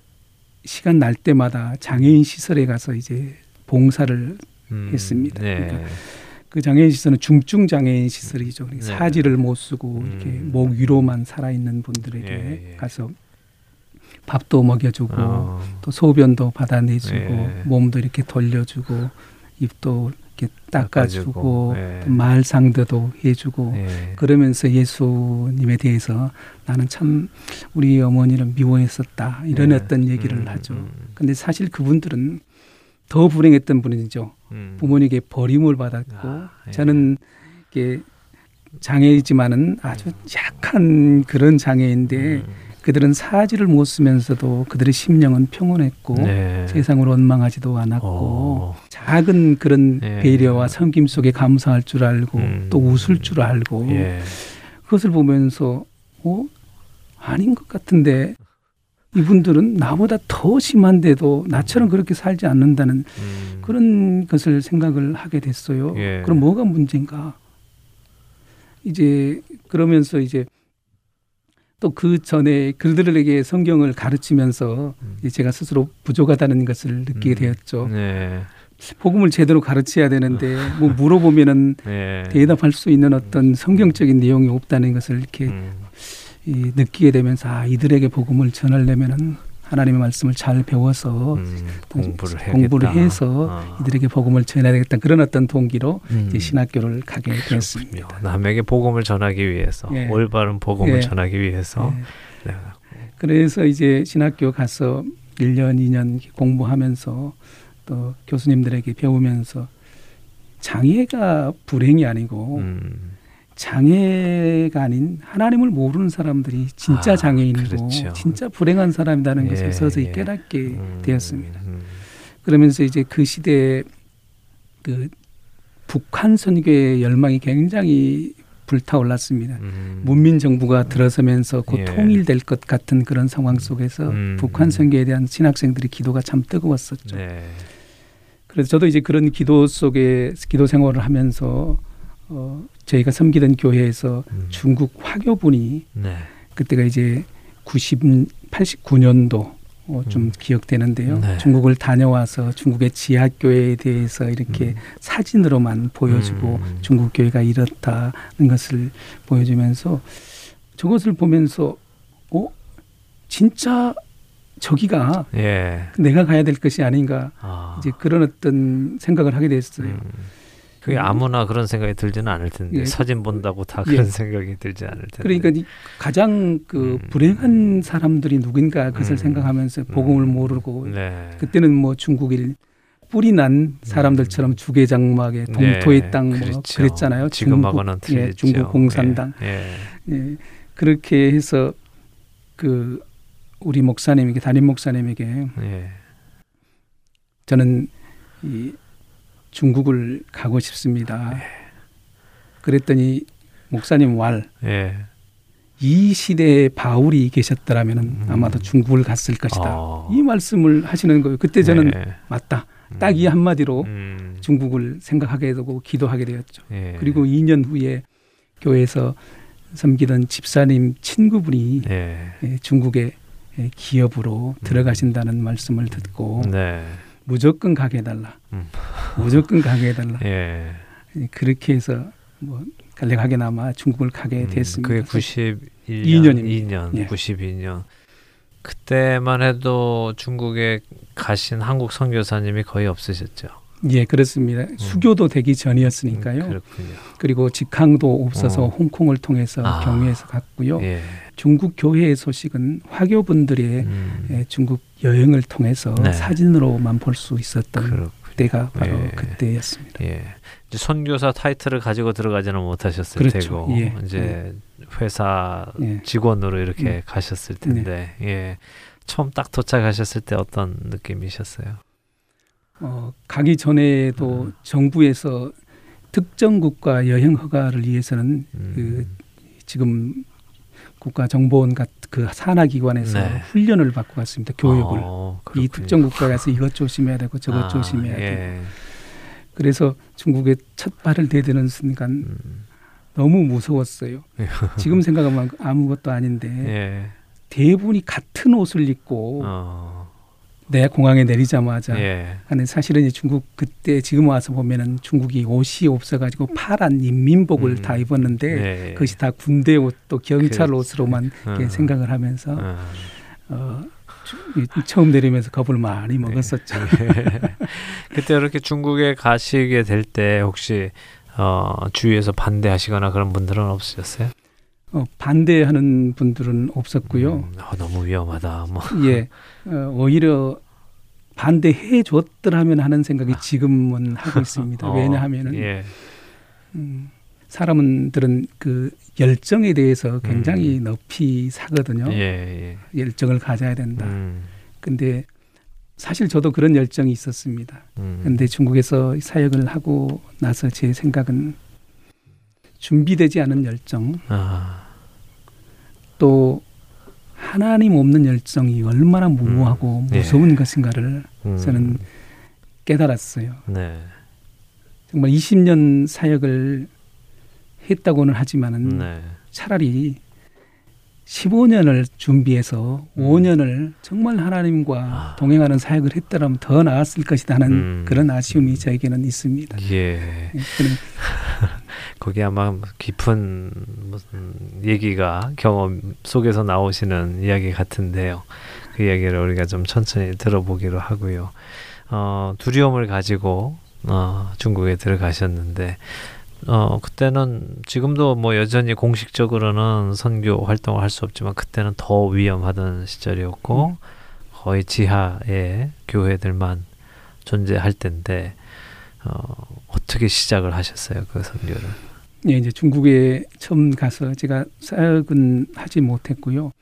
시간 날 때마다 장애인 시설에 가서 이제 봉사를 음, 했습니다. 네. 그러니까 그 장애인 시설은 중증 장애인 시설이죠. 그러니까 네. 사지를 못 쓰고 이렇게 음. 목 위로만 살아 있는 분들에게 예, 예. 가서 밥도 먹여주고 어, 또 소변도 받아내주고 예. 몸도 이렇게 돌려주고 입도 이렇게 닦아주고 예. 또말 상대도 해주고 예. 그러면서 예수님에 대해서 나는 참 우리 어머니를 미워했었다 이런 예. 어떤 얘기를 음, 하죠. 음, 근데 사실 그분들은 더 불행했던 분이죠. 음. 부모님에게 버림을 받았고 아, 예. 저는 이게 장애이지만은 아주 약한 그런 장애인데 음, 그들은 사지를 못 쓰면서도 그들의 심령은 평온했고 네. 세상을 원망하지도 않았고 어. 작은 그런 예. 배려와 섬김 속에 감사할 줄 알고 음. 또 웃을 줄 알고 예. 그것을 보면서 어 아닌 것 같은데 이분들은 나보다 더 심한데도 나처럼 그렇게 살지 않는다는 음. 그런 것을 생각을 하게 됐어요. 예. 그럼 뭐가 문제인가? 이제 그러면서 이제 또 그 전에 그들에게 성경을 가르치면서 음. 제가 스스로 부족하다는 것을 느끼게 음. 되었죠. 네. 복음을 제대로 가르쳐야 되는데 뭐 물어보면은 네. 대답할 수 있는 어떤 성경적인 내용이 없다는 것을 이렇게 음. 이, 느끼게 되면서 아, 이들에게 복음을 전하려면은 하나님의 말씀을 잘 배워서 음. 공부를 해야겠다. 공부를 해서 어. 이들에게 복음을 전해야 되겠다 그런 어떤 동기로 음. 이제 신학교를 가게 되었습니다. 그렇군요. 남에게 복음을 전하기 위해서 예. 올바른 복음을 예. 전하기 위해서 네. 네. 그래서 이제 신학교 가서 1년, 2년 공부하면서 또 교수님들에게 배우면서 장애가 불행이 아니고 음. 장애가 아닌 하나님을 모르는 사람들이 진짜 아, 장애인이고 그렇죠. 진짜 불행한 사람이라는 예, 것을 서서히 예. 깨닫게 음. 되었습니다. 음. 그러면서 이제 그 시대에 그 북한 선교의 열망이 굉장히 불타올랐습니다. 음. 문민 정부가 들어서면서 곧 예. 통일될 것 같은 그런 상황 속에서 음. 북한 선교에 대한 신학생들의 기도가 참 뜨거웠었죠. 네. 그래서 저도 이제 그런 기도 속에 기도 생활을 하면서 어, 저희가 섬기던 교회에서 음. 중국 화교분이 네. 그때가 이제 90, 89년도 어, 좀 음. 기억되는데요. 네. 중국을 다녀와서 중국의 지하교회에 대해서 이렇게 음. 사진으로만 보여주고 음. 중국 교회가 이렇다는 것을 보여주면서 저것을 보면서 어 진짜 저기가 예. 내가 가야 될 것이 아닌가 아. 이제 그런 어떤 생각을 하게 됐어요. 음. 그게 아무나 그런 생각이 들지는 않을 텐데 예. 사진 본다고 다 예. 그런 생각이 들지 않을 텐데. 그러니까 이 가장 그 음. 불행한 사람들이 누군가 그것을 음. 생각하면서 복음을 음. 모르고 네. 그때는 뭐 중국일 뿌리 난 사람들처럼 주계장막에 동토의 네, 땅뭐 그렇죠. 그랬잖아요. 지금하고는 중국, 예. 중국 공산당 예. 예. 예, 그렇게 해서 그 우리 목사님에게 담임 목사님에게 예. 저는 이 중국을 가고 싶습니다. 그랬더니 목사님 왈이 예. 시대에 바울이 계셨더라면 음. 아마도 중국을 갔을 것이다. 어. 이 말씀을 하시는 거예요. 그때 저는 예. 맞다. 딱 이 한마디로 음. 중국을 생각하게 되고 기도하게 되었죠. 예. 그리고 2년 후에 교회에서 섬기던 집사님 친구분이 예. 예, 중국의 예, 기업으로 들어가신다는 말씀을 듣고 네. 무조건 가게 해달라. 음. 무조건 가게 해달라. 예. 예, 그렇게 해서 뭐 간략하게나마 중국을 가게 음, 됐습니다. 그게 91년, 2년입니다. 2년, 예. 92년. 그때만 해도 중국에 가신 한국 선교사님이 거의 없으셨죠. 예, 그렇습니다. 수교도 되기 전이었으니까요. 음, 그렇군요. 그리고 직항도 없어서 어. 홍콩을 통해서 아. 경유해서 갔고요. 예. 중국 교회의 소식은 화교분들의 음, 예, 중국 여행을 통해서 네. 사진으로만 볼 수 있었던 그렇군요. 때가 바로 예. 그때였습니다. 예. 이제 선교사 타이틀을 가지고 들어가지는 못하셨을 그렇죠. 테고 예. 이제 회사 예. 직원으로 이렇게 네. 가셨을 텐데 예. 처음 딱 도착하셨을 때 어떤 느낌이셨어요? 어, 가기 전에도 음. 정부에서 특정 국가 여행 허가를 위해서는 음. 그 지금 국가정보원 같은 그 산하기관에서 네. 훈련을 받고 갔습니다. 교육을. 어, 이. 특정 국가에 가서 이것 조심해야 되고 저것 아, 조심해야 되고. 예. 그래서 중국에 첫 발을 대드는 순간 음. 너무 무서웠어요. 지금 생각하면 아무것도 아닌데 예. 대부분이 같은 옷을 입고 어. 내 공항에 내리자마자 예. 근데 사실은 이 중국 그때 지금 와서 보면은 중국이 옷이 없어가지고 파란 인민복을 음. 다 입었는데 예. 그것이 다 군대 옷 또 경찰 그렇지. 옷으로만 이렇게 어. 생각을 하면서 어. 어, 처음 내리면서 겁을 많이 네. 먹었었죠. 그때 이렇게 중국에 가시게 될 때 혹시 어, 주위에서 반대하시거나 그런 분들은 없으셨어요? 어, 반대하는 분들은 없었고요. 음, 어, 너무 위험하다. 뭐. 예, 어, 오히려 반대해 줬더라면 하는 생각이 지금은 하고 있습니다. 어, 왜냐하면은 예. 음, 사람들은 그 열정에 대해서 굉장히 높이 사거든요. 음. 예, 예. 열정을 가져야 된다. 음, 근데 사실 저도 그런 열정이 있었습니다. 음. 근데 중국에서 사역을 하고 나서 제 생각은 준비되지 않은 열정, 아, 또 하나님 없는 열정이 얼마나 무모하고 예. 무서운 것인가를 음. 저는 깨달았어요. 네. 정말 20년 사역을 했다고는 하지만은 네. 차라리 15년을 준비해서 음. 5년을 정말 하나님과 아. 동행하는 사역을 했더라면 더 나았을 것이다 하는 음. 그런 아쉬움이 저에게는 있습니다. 예. 거기 아마 깊은 무슨 얘기가 경험 속에서 나오시는 이야기 같은데요. 그 이야기를 우리가 좀 천천히 들어보기로 하고요. 어, 두려움을 가지고 어, 중국에 들어가셨는데 어, 그때는 지금도 뭐 여전히 공식적으로는 선교 활동을 할 수 없지만 그때는 더 위험하던 시절이었고 거의 지하에 교회들만 존재할 때인데 어, 어떻게 시작을 하셨어요 그 선교를? 예, 이제 중국에 처음 가서 제가 사역은 하지 못했고요.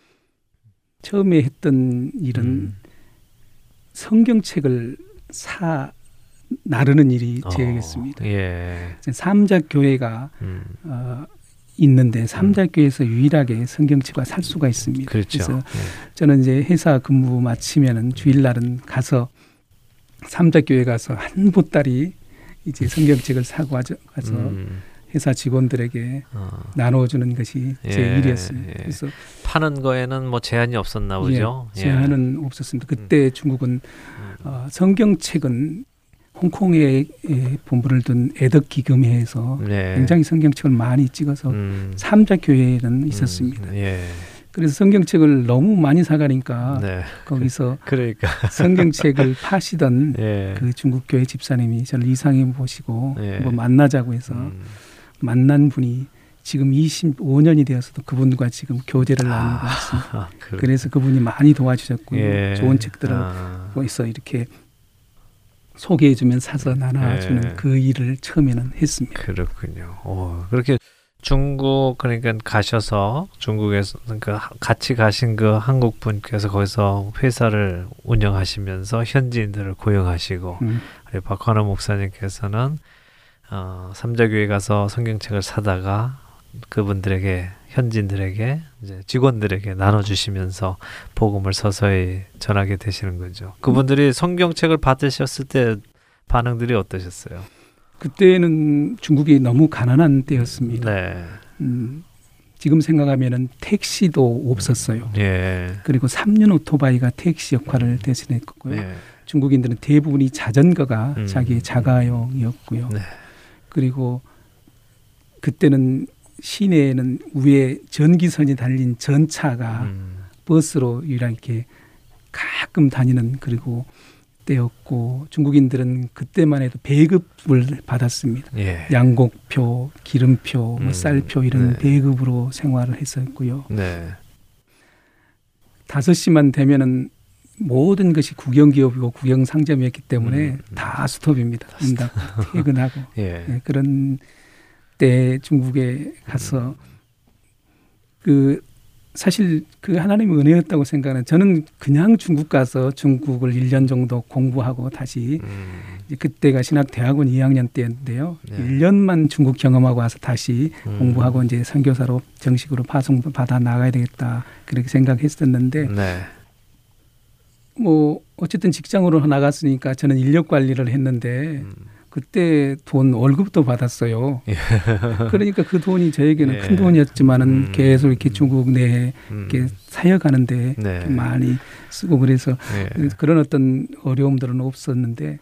처음에 했던 일은 음. 성경책을 사 나르는 일이 제였습니다. 어, 예. 삼자 교회가 음, 어, 있는데 삼자 교회에서 유일하게 성경책을 살 수가 있습니다. 그렇죠. 래서 예. 저는 이제 회사 근무 마치면은 주일날은 가서 삼자 교회 가서 한 보따리 이제 성경책을 사고 가서 음, 회사 직원들에게 어, 나눠주는 것이 제 예, 일이었습니다. 예. 그래서 파는 거에는 뭐 제한이 없었나 보죠. 예, 제한은 없었습니다. 그때 중국은 음. 어, 성경책은 홍콩에 에, 본부를 둔 애덕 기금회에서 네. 굉장히 성경책을 많이 찍어서 음, 삼자 교회에는 있었습니다. 음, 예. 그래서 성경책을 너무 많이 사가니까 네. 거기서 그러니까 성경책을 파시던 예. 그 중국 교회 집사님이 저를 이상해 보시고 예. 한번 만나자고 해서 음, 만난 분이 지금 25년이 되어서도 그분과 지금 교제를 나누고 있습니다. 아, 그, 그래서 그분이 많이 도와주셨고요. 예. 좋은 책들을 아, 거기서 이렇게 소개해주면 사서 나눠주는 예. 그 일을 처음에는 했습니다. 그렇군요. 오, 그렇게 중국 그러니까 가셔서 중국에서 그러니까 같이 가신 그 한국 분께서 거기서 회사를 운영하시면서 현지인들을 고용하시고 음, 박환호 목사님께서는 어, 삼자교회 가서 성경책을 사다가 그분들에게 현지인들에게 이제 직원들에게 나눠주시면서 복음을 서서히 전하게 되시는 거죠. 그분들이 성경책을 받으셨을 때 반응들이 어떠셨어요? 그때는 중국이 너무 가난한 때였습니다. 네, 음, 지금 생각하면은 택시도 없었어요. 예, 그리고 3륜 오토바이가 택시 역할을 대신했고요. 예, 중국인들은 대부분이 자전거가 음. 자기의 자가용이었고요. 네. 그리고 그때는 시내에는 위에 전기선이 달린 전차가 음, 버스로 이렇게 가끔 다니는 그리고 때였고 중국인들은 그때만 해도 배급을 받았습니다. 예, 양곡표, 기름표, 음, 뭐 쌀표 이런 네. 배급으로 생활을 했었고요. 네, 다섯 시만 되면은 모든 것이 국영 기업이고 국영 상점이었기 때문에 음, 음. 다 스톱입니다. 문 닫고 퇴근하고 예, 네, 그런 때 중국에 가서 그 사실 그 하나님의 은혜였다고 생각하는 저는 그냥 중국 가서 중국을 1년 정도 공부하고 다시 음, 그때가 신학 대학원 2학년 때였는데요. 네. 1년만 중국 경험하고 와서 다시 음. 공부하고 이제 선교사로 정식으로 파송 받아 나가야 되겠다 그렇게 생각했었는데 네, 뭐 어쨌든 직장으로 나갔으니까 저는 인력 관리를 했는데 음, 그때 돈 월급도 받았어요. 그러니까 그 돈이 저에게는 예. 큰 돈이었지만은 음. 계속 이렇게 중국 내에 음, 이렇게 사역하는데 네. 많이 쓰고 그래서 예, 그런 어떤 어려움들은 없었는데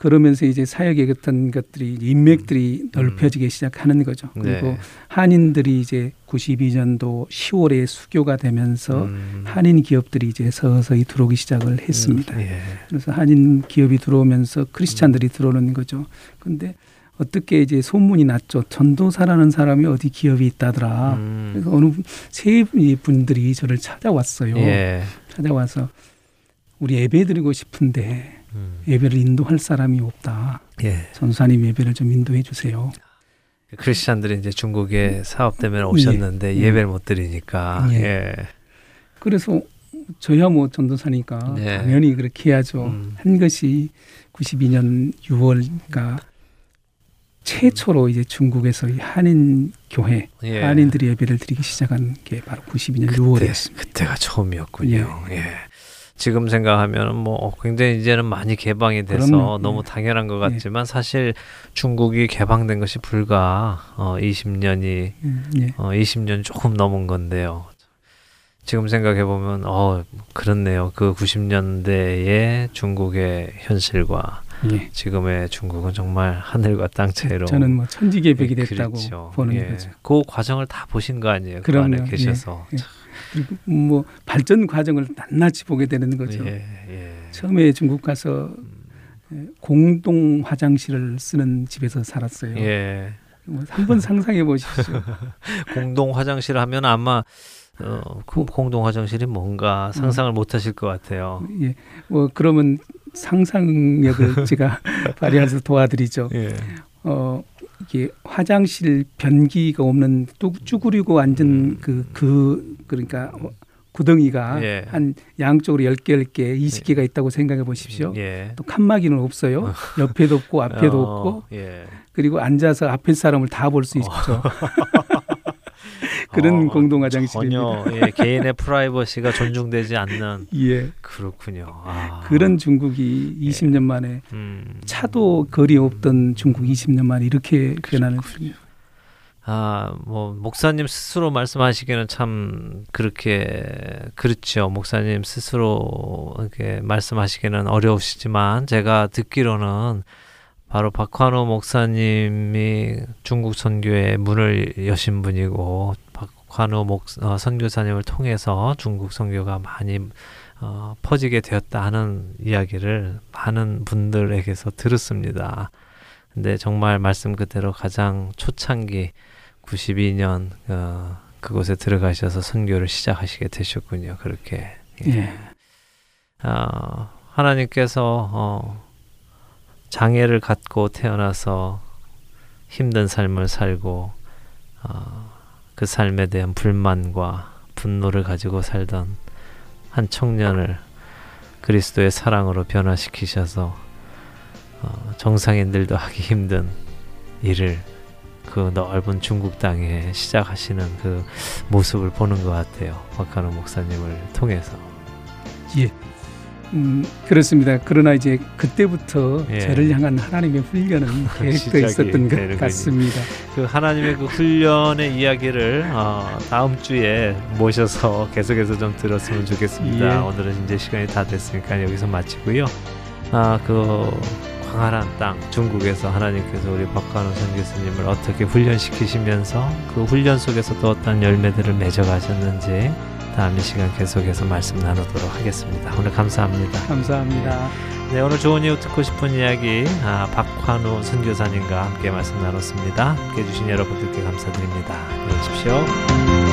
그러면서 이제 사역의 같은 것들이 인맥들이 넓혀지기 시작하는 거죠. 그리고 네. 한인들이 이제 92년도 10월에 수교가 되면서 음, 한인 기업들이 이제 서서히 들어오기 시작을 했습니다. 음, 예, 그래서 한인 기업이 들어오면서 크리스찬들이 들어오는 거죠. 근데 어떻게 이제 소문이 났죠. 전도사라는 사람이 어디 기업이 있다더라. 음, 그래서 어느 분- 세 분들이 저를 찾아왔어요. 예, 찾아와서 우리 예배 드리고 싶은데 음, 예배를 인도할 사람이 없다. 예, 전사님 예배를 좀 인도해 주세요. 크리스찬들이 이제 중국에 사업 때문에 오셨는데 예. 예. 배를못 드리니까 예. 예. 그래서 저야 뭐 전도사니까 네. 당연히 그렇게 해야죠. 음. 한 것이 92년 6월가 최초로 이제 중국에서 이 한인 교회 예. 한인들이 예배를 드리기 시작한 게 바로 92년 그때, 6월이었습니다. 그때가 처음이었군요. 예. 지금 생각하면 뭐 굉장히 이제는 많이 개방이 돼서 그럼요. 너무 예. 당연한 것 예. 같지만 사실 중국이 개방된 것이 불과 어 20년이 음, 예. 어 20년 조금 넘은 건데요. 지금 생각해 보면 어 그렇네요. 그 90년대의 중국의 현실과 예. 지금의 중국은 정말 하늘과 땅 차이로 저는 뭐 천지개벽이 예, 됐다고 그렇죠. 보는 예. 거죠. 그 과정을 다 보신 거 아니에요? 그 그럼요. 안에 계셔서. 예. 뭐 발전 과정을 낱낱이 보게 되는 거죠. 예, 예. 처음에 중국 가서 예, 공동 화장실을 쓰는 집에서 살았어요. 예. 뭐 한번 상상해 보십시오. 공동 화장실 하면 아마 어, 그 공동 화장실이 뭔가 상상을 못 하실 것 같아요. 예, 뭐 그러면 상상력을 제가 발휘해서 도와드리죠. 예. 어 이게 화장실 변기가 없는 뚝 쭈그리고 앉은 음. 그 그 그러니까 어, 구덩이가 예. 한 양쪽으로 열 개, 열 개, 이십 개가 있다고 생각해 보십시오. 예. 또 칸막이는 없어요. 옆에도 없고 앞에도 어, 없고 예. 그리고 앉아서 앞에 사람을 다 볼 수 있죠. 그런 어, 공동 화장실입니다. 전혀 예, 개인의 프라이버시가 존중되지 않는 예. 그렇군요. 아. 그런 중국이 20년 만에 음. 차도 거리 없던 중국 20년 만에 이렇게 변하는 거군요. 아, 뭐 목사님 스스로 말씀하시기에는 참 그렇게 그렇죠. 목사님 스스로 이렇게 말씀하시기는 어려우시지만 제가 듣기로는 바로 박환호 목사님이 중국 선교의 문을 여신 분이고 박환호 목 어, 선교사님을 통해서 중국 선교가 많이 어, 퍼지게 되었다 하는 이야기를 많은 분들에게서 들었습니다. 근데 정말 말씀 그대로 가장 초창기 92년 어, 그곳에 들어가셔서 선교를 시작하시게 되셨군요. 그렇게 예. 예. 어, 하나님께서 어, 장애를 갖고 태어나서 힘든 삶을 살고 어, 그 삶에 대한 불만과 분노를 가지고 살던 한 청년을 그리스도의 사랑으로 변화시키셔서 어, 정상인들도 하기 힘든 일을 그 넓은 중국 땅에 시작하시는 그 모습을 보는 것 같아요. 박한호 목사님을 통해서. 예. 음, 그렇습니다. 그러나 이제 그때부터 예. 저를 향한 하나님의 훈련은 시작이 있었던. 것 같습니다. 그 하나님의 그 훈련의 이야기를 어, 다음 주에 모셔서 계속해서 좀 들었으면 좋겠습니다. 예. 오늘은 이제 시간이 다 됐으니까 여기서 마치고요. 아, 그 광활한 땅 중국에서 하나님께서 우리 박관호 선 교수님을 어떻게 훈련시키시면서 그 훈련 속에서 또 어떤 열매들을 맺어가셨는지 다음 이 시간 계속해서 말씀 나누도록 하겠습니다. 오늘 감사합니다. 감사합니다. 네, 오늘 좋은 이유 듣고 싶은 이야기 아, 박환우 선교사님과 함께 말씀 나눴습니다. 함께 해주신 여러분들께 감사드립니다. 안녕히 계십시오.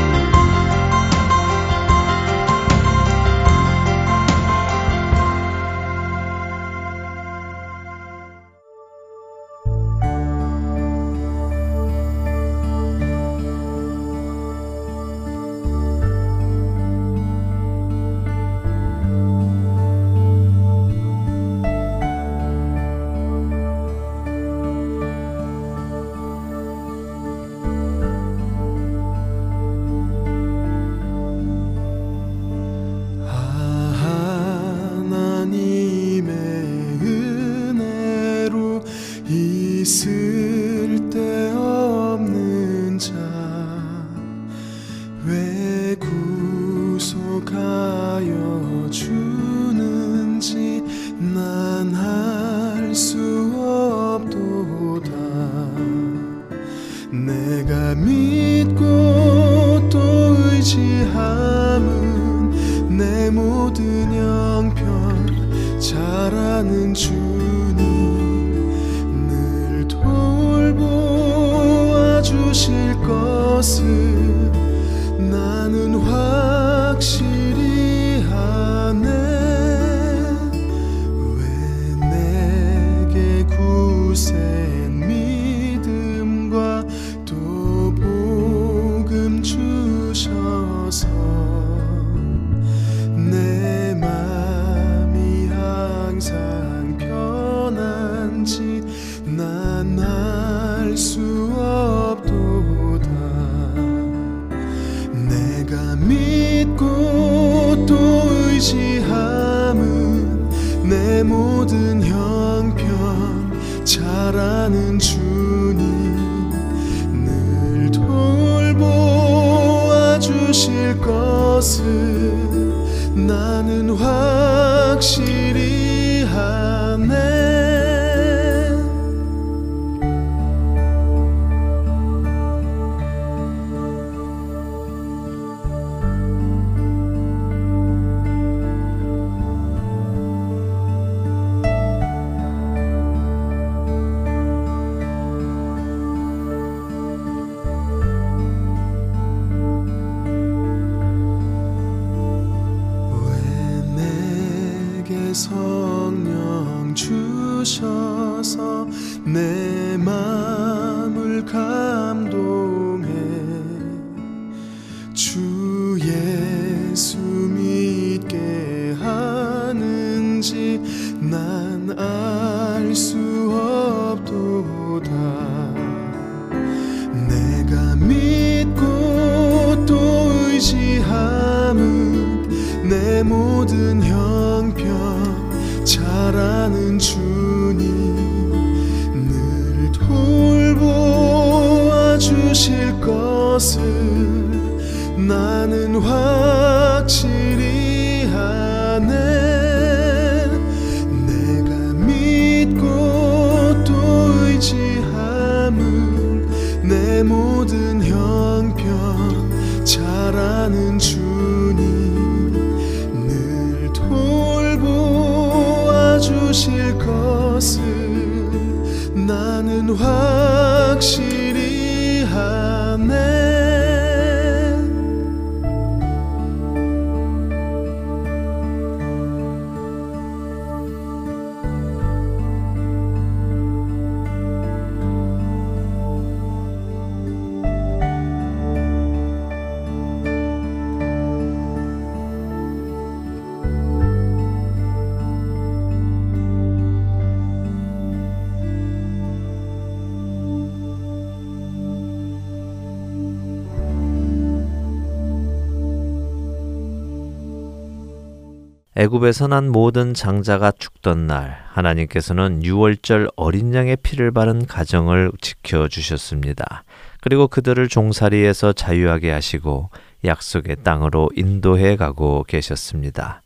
애굽에서 난 모든 장자가 죽던 날 하나님께서는 유월절 어린 양의 피를 바른 가정을 지켜 주셨습니다. 그리고 그들을 종살이에서 자유하게 하시고 약속의 땅으로 인도해 가고 계셨습니다.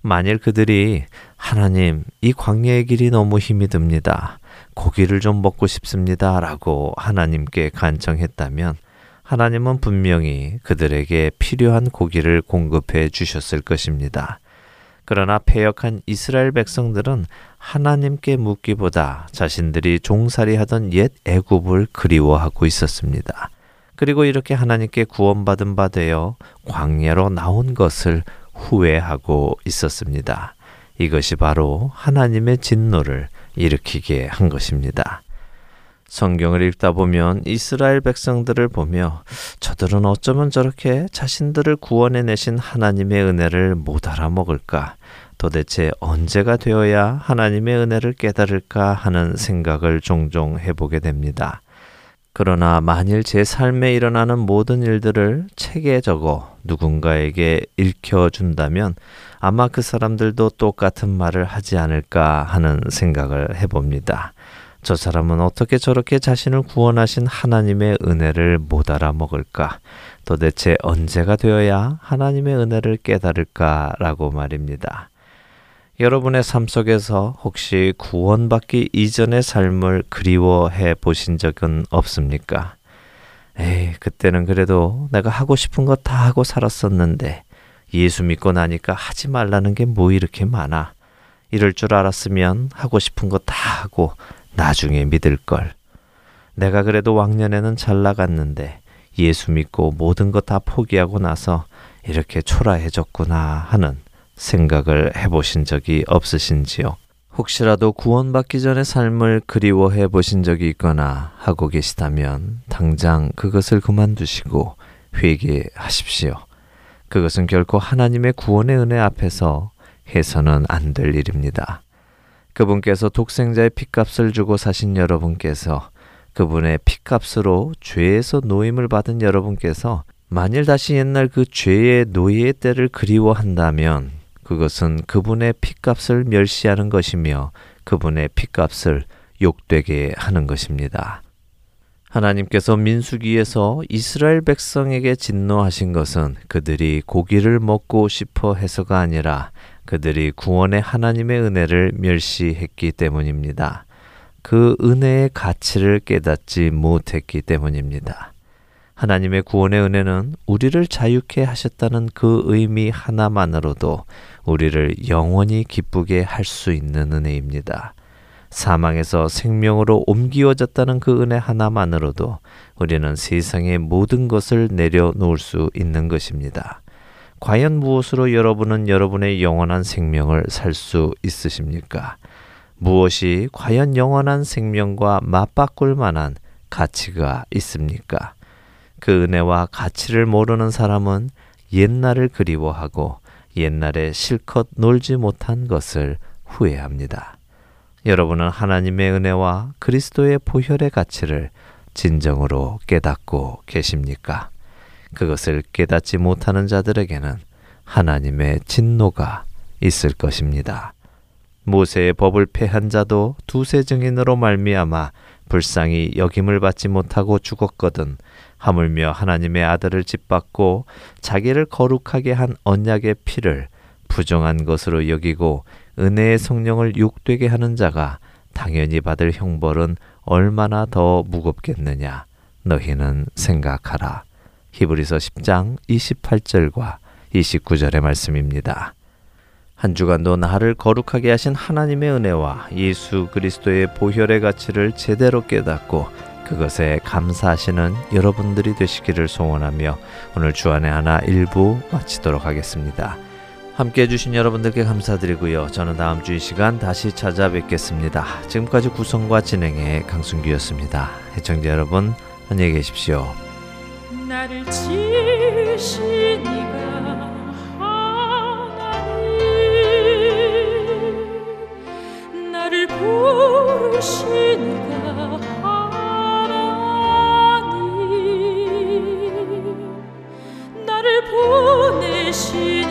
만일 그들이 하나님 이 광야의 길이 너무 힘이 듭니다. 고기를 좀 먹고 싶습니다. 라고 하나님께 간청했다면 하나님은 분명히 그들에게 필요한 고기를 공급해 주셨을 것입니다. 그러나 패역한 이스라엘 백성들은 하나님께 묻기보다 자신들이 종살이 하던 옛 애굽을 그리워하고 있었습니다. 그리고 이렇게 하나님께 구원받은 바 되어 광야로 나온 것을 후회하고 있었습니다. 이것이 바로 하나님의 진노를 일으키게 한 것입니다. 성경을 읽다 보면 이스라엘 백성들을 보며 저들은 어쩌면 저렇게 자신들을 구원해 내신 하나님의 은혜를 못 알아먹을까? 도대체 언제가 되어야 하나님의 은혜를 깨달을까 하는 생각을 종종 해보게 됩니다. 그러나 만일 제 삶에 일어나는 모든 일들을 책에 적어 누군가에게 읽혀준다면 아마 그 사람들도 똑같은 말을 하지 않을까 하는 생각을 해봅니다. 저 사람은 어떻게 저렇게 자신을 구원하신 하나님의 은혜를 못 알아먹을까? 도대체 언제가 되어야 하나님의 은혜를 깨달을까라고 말입니다. 여러분의 삶 속에서 혹시 구원받기 이전의 삶을 그리워해 보신 적은 없습니까? 에이, 그때는 그래도 내가 하고 싶은 거 다 하고 살았었는데 예수 믿고 나니까 하지 말라는 게 뭐 이렇게 많아. 이럴 줄 알았으면 하고 싶은 거 다 하고 나중에 믿을 걸. 내가 그래도 왕년에는 잘 나갔는데 예수 믿고 모든 것 다 포기하고 나서 이렇게 초라해졌구나 하는 생각을 해보신 적이 없으신지요? 혹시라도 구원받기 전의 삶을 그리워해 보신 적이 있거나 하고 계시다면 당장 그것을 그만두시고 회개하십시오. 그것은 결코 하나님의 구원의 은혜 앞에서 해서는 안 될 일입니다. 그분께서 독생자의 피값을 주고 사신 여러분께서 그분의 피값으로 죄에서 노임을 받은 여러분께서 만일 다시 옛날 그 죄의 노예의 때를 그리워한다면 그것은 그분의 핏값을 멸시하는 것이며 그분의 핏값을 욕되게 하는 것입니다. 하나님께서 민수기에서 이스라엘 백성에게 진노하신 것은 그들이 고기를 먹고 싶어 해서가 아니라 그들이 구원의 하나님의 은혜를 멸시했기 때문입니다. 그 은혜의 가치를 깨닫지 못했기 때문입니다. 하나님의 구원의 은혜는 우리를 자유케 하셨다는 그 의미 하나만으로도 우리를 영원히 기쁘게 할 수 있는 은혜입니다. 사망에서 생명으로 옮기어졌다는 그 은혜 하나만으로도 우리는 세상의 모든 것을 내려놓을 수 있는 것입니다. 과연 무엇으로 여러분은 여러분의 영원한 생명을 살 수 있으십니까? 무엇이 과연 영원한 생명과 맞바꿀 만한 가치가 있습니까? 그 은혜와 가치를 모르는 사람은 옛날을 그리워하고 옛날에 실컷 놀지 못한 것을 후회합니다. 여러분은 하나님의 은혜와 그리스도의 보혈의 가치를 진정으로 깨닫고 계십니까? 그것을 깨닫지 못하는 자들에게는 하나님의 진노가 있을 것입니다. 모세의 법을 패한 자도 두세 증인으로 말미암아 불쌍히 여김을 받지 못하고 죽었거든 하물며 하나님의 아들을 짓밟고 자기를 거룩하게 한 언약의 피를 부정한 것으로 여기고 은혜의 성령을 욕되게 하는 자가 당연히 받을 형벌은 얼마나 더 무겁겠느냐 너희는 생각하라. 히브리서 10장 28절과 29절의 말씀입니다. 한 주간도 나를 거룩하게 하신 하나님의 은혜와 예수 그리스도의 보혈의 가치를 제대로 깨닫고 그것에 감사하시는 여러분들이 되시기를 소원하며 오늘 주안의 하나 일부 마치도록 하겠습니다. 함께 해주신 여러분들께 감사드리고요. 저는 다음 주 이 시간 다시 찾아뵙겠습니다. 지금까지 구성과 진행의 강순기였습니다. 해청자 여러분, 안녕히 계십시오. 나를 지으신 이가 하나님. 나를 부르신 이가 하나님. 나를 보내신